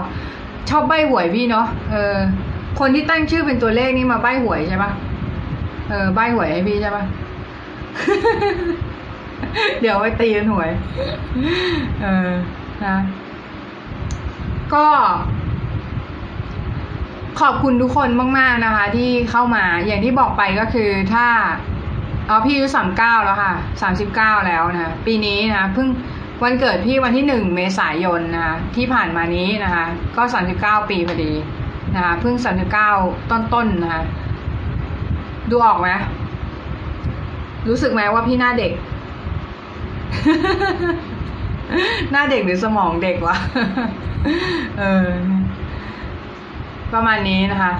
8899 ชอบใบหวยพี่เนาะเออคนที่ตั้งชื่อเป็นตัวเลขนี่มาใบหวยใช่ปะเออใบหวยให้พี่ใช่ปะ เดี๋ยวไปตีกันหวย เออ นะ ก็ ขอบคุณทุกคนมาก ๆ นะคะ ที่เข้ามา อย่างที่บอกไปก็คือถ้า เอาพี่อายุสามเก้าแล้วค่ะ สามสิบเก้าแล้วนะ ปีนี้นะเพิ่งวันเกิดพี่วันที่หนึ่งเมษายนนะคะที่ผ่านมานี้นะคะ ก็สามสิบเก้าปีพอดีนะคะเพิ่งสามสิบเก้าต้นๆนะคะ ดูออกไหม รู้สึกไหมว่าพี่หน้าเด็ก หน้าเด็กหรือสมองเด็กวะ เออ ประมาณนี้นะคะ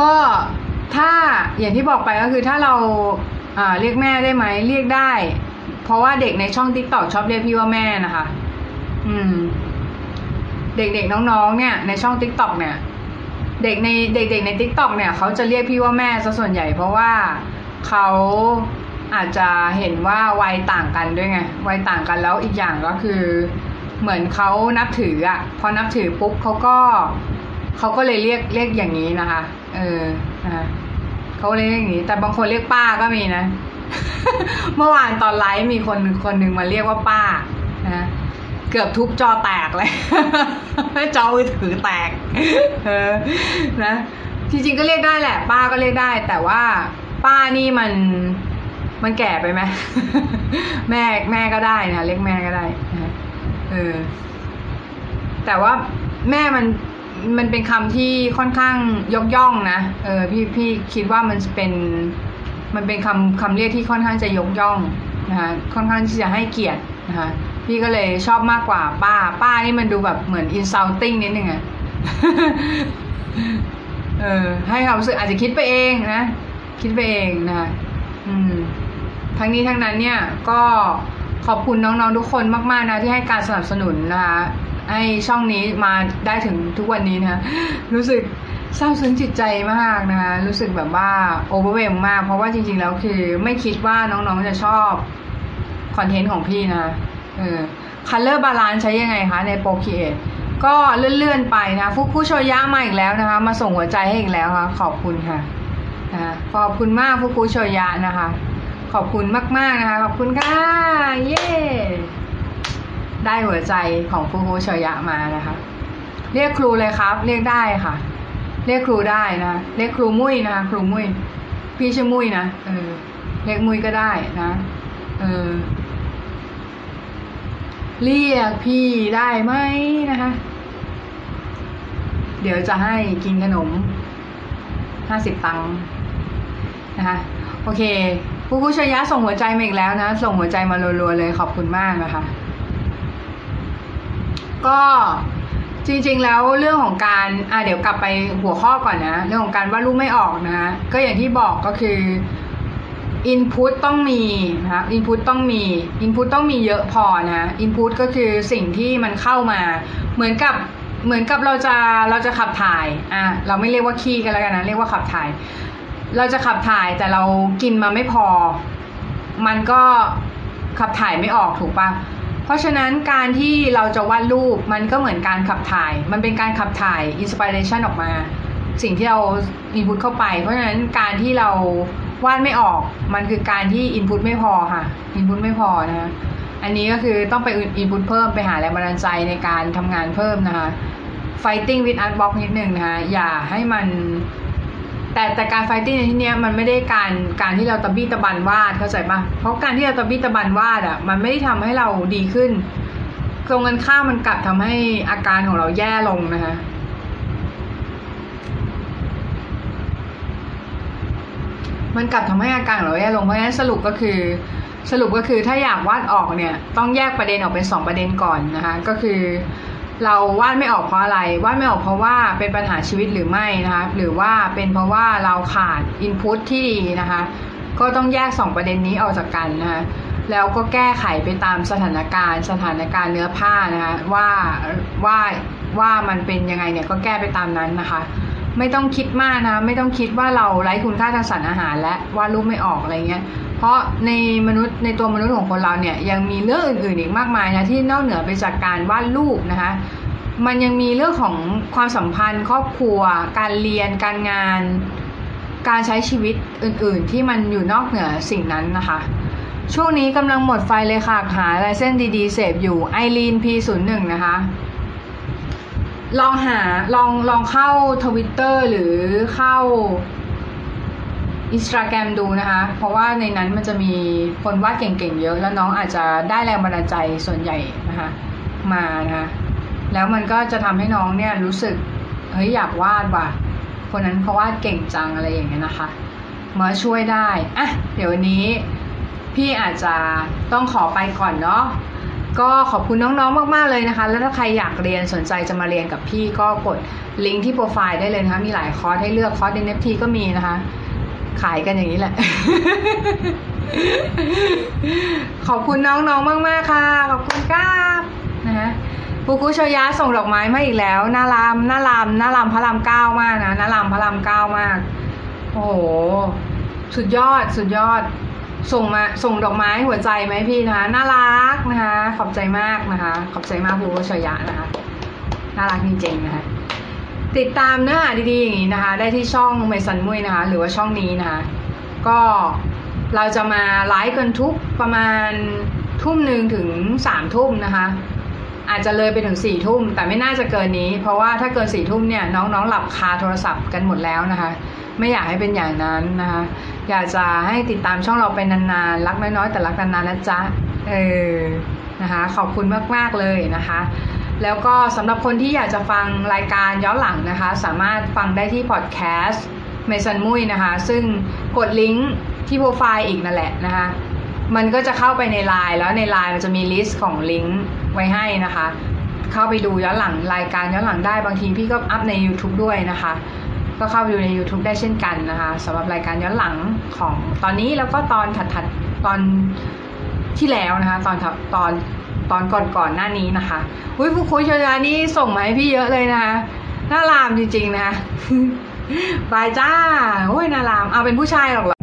ก็ถ้าอย่างที่บอกไปก็คือถ้าเราเรียกแม่ได้ไหมเรียกได้ เพราะว่าเด็กในช่องติ๊กต็อกชอบเรียกพี่ว่าแม่นะคะ อืม เด็กๆน้องๆเนี่ย ในช่องติ๊กต็อกเนี่ย เด็กในเด็กๆในติ๊กต็อกเนี่ยเขาจะเรียกพี่ว่าแม่ซะส่วนใหญ่เพราะว่า เขาอาจจะเห็นว่าวัยต่างกันด้วยไงวัยต่างกันแล้วอีกอย่างก็คือ เหมือนเขานับถืออะพอนับถือปุ๊บเขาก็เขาก็เลยเรียกเรียกอย่างนี้นะคะ เออนะเขาเลยเรียกอย่างนี้ แต่บางคนเรียกป้าก็มีนะ เมื่อวานตอนไลฟ์มีคนคนหนึ่งมาเรียกว่าป้านะเกือบทุบจอแตกเลย จอมือถือแตก เออ นะจริงๆก็เรียกได้แหละ ป้าก็เรียกได้ แต่ว่า ป้านี่มันมันแก่ไปไหม แม่แม่ก็ได้นะเรียกแม่ก็ได้นะเออ แต่ว่าแม่มันมันเป็นคำที่ค่อนข้างยกย่องนะเออพี่พี่คิดว่ามันเป็นมันเป็นคำคำเรียกที่ค่อนข้างจะยกย่องนะคะค่อนข้างที่จะให้เกียรตินะคะพี่ก็เลยชอบมากกว่าป้า ป้านี่มันดูแบบเหมือน insulting นิดนึงอะเออให้ความรู้สึกอาจจะคิดไปเองนะ คิดไปเองนะคะอืม ทั้งนี้ทั้งนั้นเนี่ย ก็ขอบคุณน้องๆทุกคนมากๆนะที่ให้การสนับสนุนนะคะให้ช่องนี้มาได้ถึงทุกวันนี้นะคะรู้สึกเศร้าซึ้งจิตใจมากนะคะรู้สึกแบบว่า overwhelm มาก เพราะว่าจริงๆแล้วคือ ไม่คิดว่าน้องๆจะชอบ content ของพี่นะเออ color balance ใช้ยังไงคะใน Procreate ก็เลื่อนๆไปนะฟุกผู้โชยะมาอีกแล้วนะคะ มาส่งหัวใจให้อีกแล้วค่ะ ขอบคุณค่ะ นะขอบคุณมากฟุกผู้โชยะนะคะ ขอบคุณมาก ๆ นะคะ ขอบคุณค่ะ เย้ ได้หัวใจของฟูฟูชยะมานะคะ เรียกครูเลยครับ เรียกได้ค่ะ เรียกครูได้นะ เรียกครูมุ้ยนะคะ ครูมุ้ย พี่ชื่อมุ้ยนะ เออ เรียกมุ้ยก็ได้นะ เออ เรียกพี่ได้ไหมนะคะ เดี๋ยวจะให้กินขนมห้าสิบตังค์ นะคะโอเคผู้ผู้ชยะส่งหัวใจมาอีกแล้วนะ ส่งหัวใจมารัวๆเลยขอบคุณมากนะคะ ก็จริงๆแล้วเรื่องของการอะเดี๋ยวกลับไปหัวข้อก่อนนะ เรื่องของการวาดรูปไม่ออกนะก็อย่างที่บอกก็คือ input ต้องมีนะคะ input ต้องมี input ต้องมีเยอะพอนะ input ก็คือสิ่งที่มันเข้ามา เหมือนกับเหมือนกับเราจะเราจะขับถ่ายอะเราไม่เรียกว่าขี้กันแล้วกันนะเรียกว่าขับถ่าย เราจะขับถ่ายแต่เรากินมาไม่พอ มันก็ขับถ่ายไม่ออกถูกปะเพราะฉะนั้นการที่เราจะวาดรูปมันก็เหมือนการขับถ่าย มันเป็นการขับถ่ายอินสปิเรชันออกมา สิ่งที่เราอินพุตเข้าไป เพราะฉะนั้นการที่เราวาดไม่ออก มันคือการที่อินพุตไม่พอค่ะอินพุตไม่พอนะคะอันนี้ก็คือต้องไปอินพุตเพิ่มไปหาแรงบันดาลใจในการทำงานเพิ่มนะคะ fighting with art box นิดนึงนะคะอย่าให้มัน แต่แต่การไฟติ้งในที่นี้มันไม่ได้การการที่เราตะบี้ตะบันวาดเข้าใจปะเพราะการที่เราตะบี้ตะบันวาดอะมันไม่ได้ทำให้เราดีขึ้น ตรงกันข้ามมันกลับทำให้อาการของเราแย่ลงนะคะมันกลับทำให้อาการของเราแย่ลงเพราะฉะนั้นสรุปก็คือสรุปก็คือถ้าอยากวาดออกเนี่ย ต้องแยกประเด็นออกเป็นสองประเด็นก่อนนะคะ ก็คือ เราวาดไม่ออกเพราะอะไรวาดไม่ออกเพราะว่าเป็นปัญหาชีวิตหรือไม่นะคะหรือว่าเป็นเพราะว่าเราขาดอินพุตที่ดีนะคะ ก็ต้องแยกสองประเด็นนี้ออกจากกันนะคะแล้วก็แก้ไขไปตามสถานการณ์สถานการณ์เนื้อผ้านะคะว่าว่าว่ามันเป็นยังไงเนี่ยก็แก้ไปตามนั้นนะคะ ไม่ต้องคิดมากนะ ไม่ต้องคิดว่าเราไร้คุณค่าทางสารอาหารและวาดรูปไม่ออกอะไรเงี้ย เพราะในมนุษย์ในตัวมนุษย์ของคนเราเนี่ยยังมีเรื่องอื่นๆอีกมากมายนะที่นอกเหนือไปจากการวาดรูปนะคะมันยังมีเรื่องของความสัมพันธ์ ครอบครัว การเรียนการงาน การใช้ชีวิตอื่นๆ ที่มันอยู่นอกเหนือสิ่งนั้นนะคะ ช่วงนี้กำลังหมดไฟเลยค่ะหาลายเส้นดีๆ เสพอยู่ไอรีน P01 นะคะ ลองหาลองลองเข้าทวิตเตอร์หรือเข้าอินสตาแกรมดูนะคะ เพราะว่าในนั้นมันจะมีคนวาดเก่งๆเยอะ แล้วน้องอาจจะได้แรงบันดาลใจส่วนใหญ่นะคะมานะคะแล้วมันก็จะทำให้น้องเนี่ยรู้สึกเฮ้ยอยากวาดว่ะ คนนั้นเขาวาดเก่งจังอะไรอย่างเงี้ยนะคะ มาช่วยได้อะเดี๋ยววันนี้พี่อาจจะต้องขอไปก่อนเนาะ ก็ขอบคุณน้องๆ มากๆเลยนะคะ แล้วถ้าใครอยากเรียนสนใจจะมาเรียนกับพี่ก็กดลิงก์ที่โปรไฟล์ได้เลยนะคะ มีหลายคอร์สให้เลือกคอร์ส NFT ก็มีนะคะ ขายกันอย่างนี้แหละ ขอบคุณน้องๆ มาก ๆ ค่ะ ขอบคุณครับนะคะฟูกุโชยะส่งดอกไม้มาอีกแล้วน่ารามน่ารามน่ารามพระรามเก้ามากนะน่ารามพระรามเก้ามาก โอ้โห สุดยอด สุดยอด ส่งมาส่งดอกไม้หัวใจไหมพี่นะคะน่ารักนะคะ ขอบใจมากนะคะ ขอบใจมากฟูกุโชยะนะคะ น่ารักจริงๆนะคะ ติดตามเนื้อหาดีๆอย่างนี้นะคะ ได้ที่ช่องเมสันมุยนะคะ หรือว่าช่องนี้นะคะ ก็เราจะมาไลฟ์กันทุกประมาณทุ่มหนึ่งถึงสามทุ่มนะคะ อาจจะเลยไปถึงสี่ทุ่ม แต่ไม่น่าจะเกินนี้ เพราะว่าถ้าเกินสี่ทุ่มเนี่ยน้องๆหลับคาโทรศัพท์กันหมดแล้วนะคะ ไม่อยากให้เป็นอย่างนั้นนะคะ อยากจะให้ติดตามช่องเราไปนานๆ รักน้อยๆ แต่รักนานๆนะจ๊ะ เออ นะคะ ขอบคุณมากๆเลยนะคะ แล้วก็สำหรับคนที่อยากจะฟังรายการย้อนหลังนะคะ สามารถฟังได้ที่พอดแคสต์เมสันมุยนะคะ ซึ่งกดลิงก์ที่โปรไฟล์อีกนั่นแหละนะคะ มันก็จะเข้าไปในไลน์แล้วในไลน์มันจะมี list ของลิงก์ไว้ให้นะคะ เข้าไปดูย้อนหลังรายการย้อนหลังได้บางทีพี่ก็ up ใน YouTube ด้วยนะคะ ก็เข้าไปดูใน YouTube ได้เช่นกันนะคะสำหรับรายการย้อนหลังของตอนนี้แล้วก็ตอนถัดๆตอนที่แล้วนะคะ ตอนถัดตอนตอนก่อนๆหน้านี้นะคะอุ้ยผู้คุยชยานี่ส่งมาให้พี่เยอะเลยนะคะน่ารามจริงๆนะคะบายจ้าโอ้ยน่ารามเอาเป็นผู้ชายหรอกเหรอ